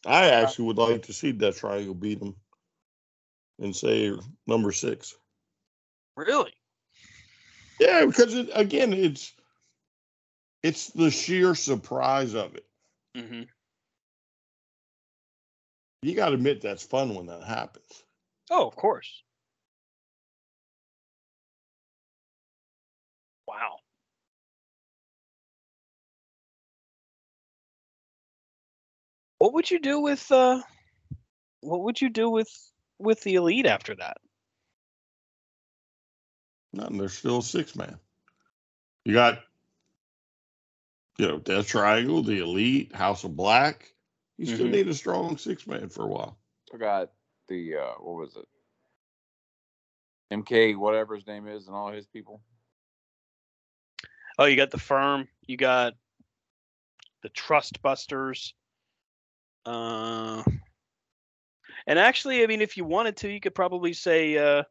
I actually would like to see Death Triangle beat him and say number six. Really? Yeah, because it, again, it's it's the sheer surprise of it. Mm-hmm. You got to admit that's fun when that happens. Oh, of course. Wow. What would you do with uh what would you do with with the elite after that? Nothing. They're still six man. You got, you know, Death Triangle, the Elite, House of Black. You still Mhm. need a strong six man for a while. I got the uh what was it? MK, whatever his name is, and all his people. Oh, you got the firm, you got the Trust Busters. Uh and actually, I mean, if you wanted to, you could probably say uh,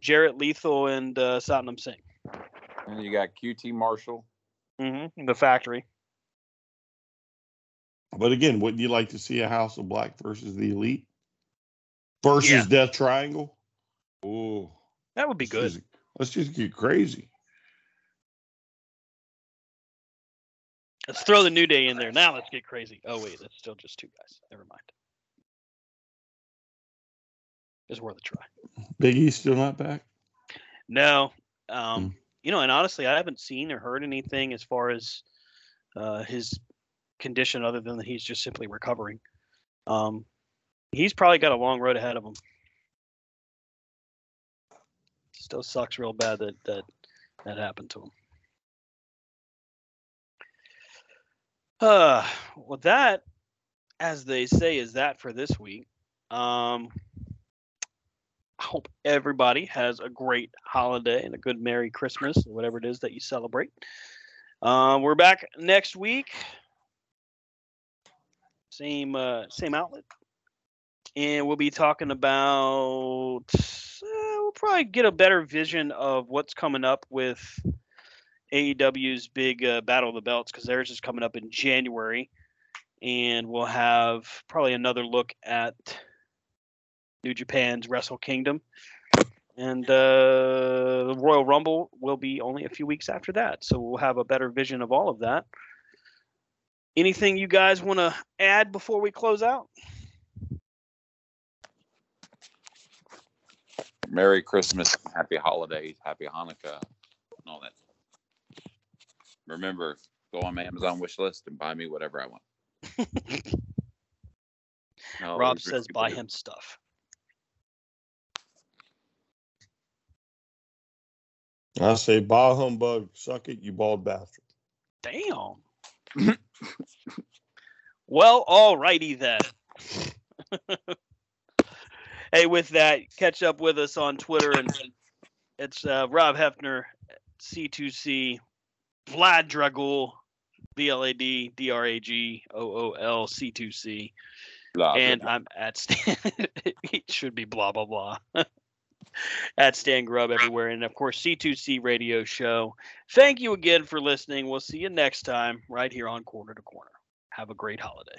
Jarrett Lethal and uh, Satnam Singh. And you got QT Marshall. Mm-hmm. The factory. But again, wouldn't you like to see a House of Black versus the Elite versus Yeah. Death Triangle? Oh, That would be good. Just, let's just get crazy. Let's throw the New Day in there. Now let's get crazy. Oh wait, that's still just two guys. Never mind. It's worth a try. Big E still not back. No, um, Mm. You know, and honestly, I haven't seen or heard anything as far as uh, his condition, other than that he's just simply recovering. Um, he's probably got a long road ahead of him. Still sucks real bad that that that happened to him. Uh, well, that, as they say, is that for this week. Um, I hope everybody has a great holiday and a good Merry Christmas whatever it is that you celebrate. Uh, we're back next week. Same uh, same outlet, and we'll be talking about. Uh, we'll probably get a better vision of what's coming up with AEW's big uh, Battle of the Belts because theirs is coming up in January, and we'll have probably another look at New Japan's Wrestle Kingdom. And uh, the Royal Rumble will be only a few weeks after that. So we'll have a better vision of all of that. Anything you guys want to add before we close out? Merry Christmas, Happy Holidays, Happy Hanukkah, and all that. Remember, go on my Amazon wish list and buy me whatever I want. No, Rob says buy do. him stuff. I say, bah humbug, suck it, you bald bastard. Damn. well, alrighty then. hey, with that, catch up with us on Twitter and it's uh, Rob Hefner, C2C, Vlad Dragul, B L A D D R A G O O L C2C, Blah, blah, and blah. I'm at Stan. it should be blah blah blah. at Stan Grub everywhere, and of course C2C Radio Show. Thank you again for listening. We'll see you next time right here on Corner to Corner. Have a great holiday.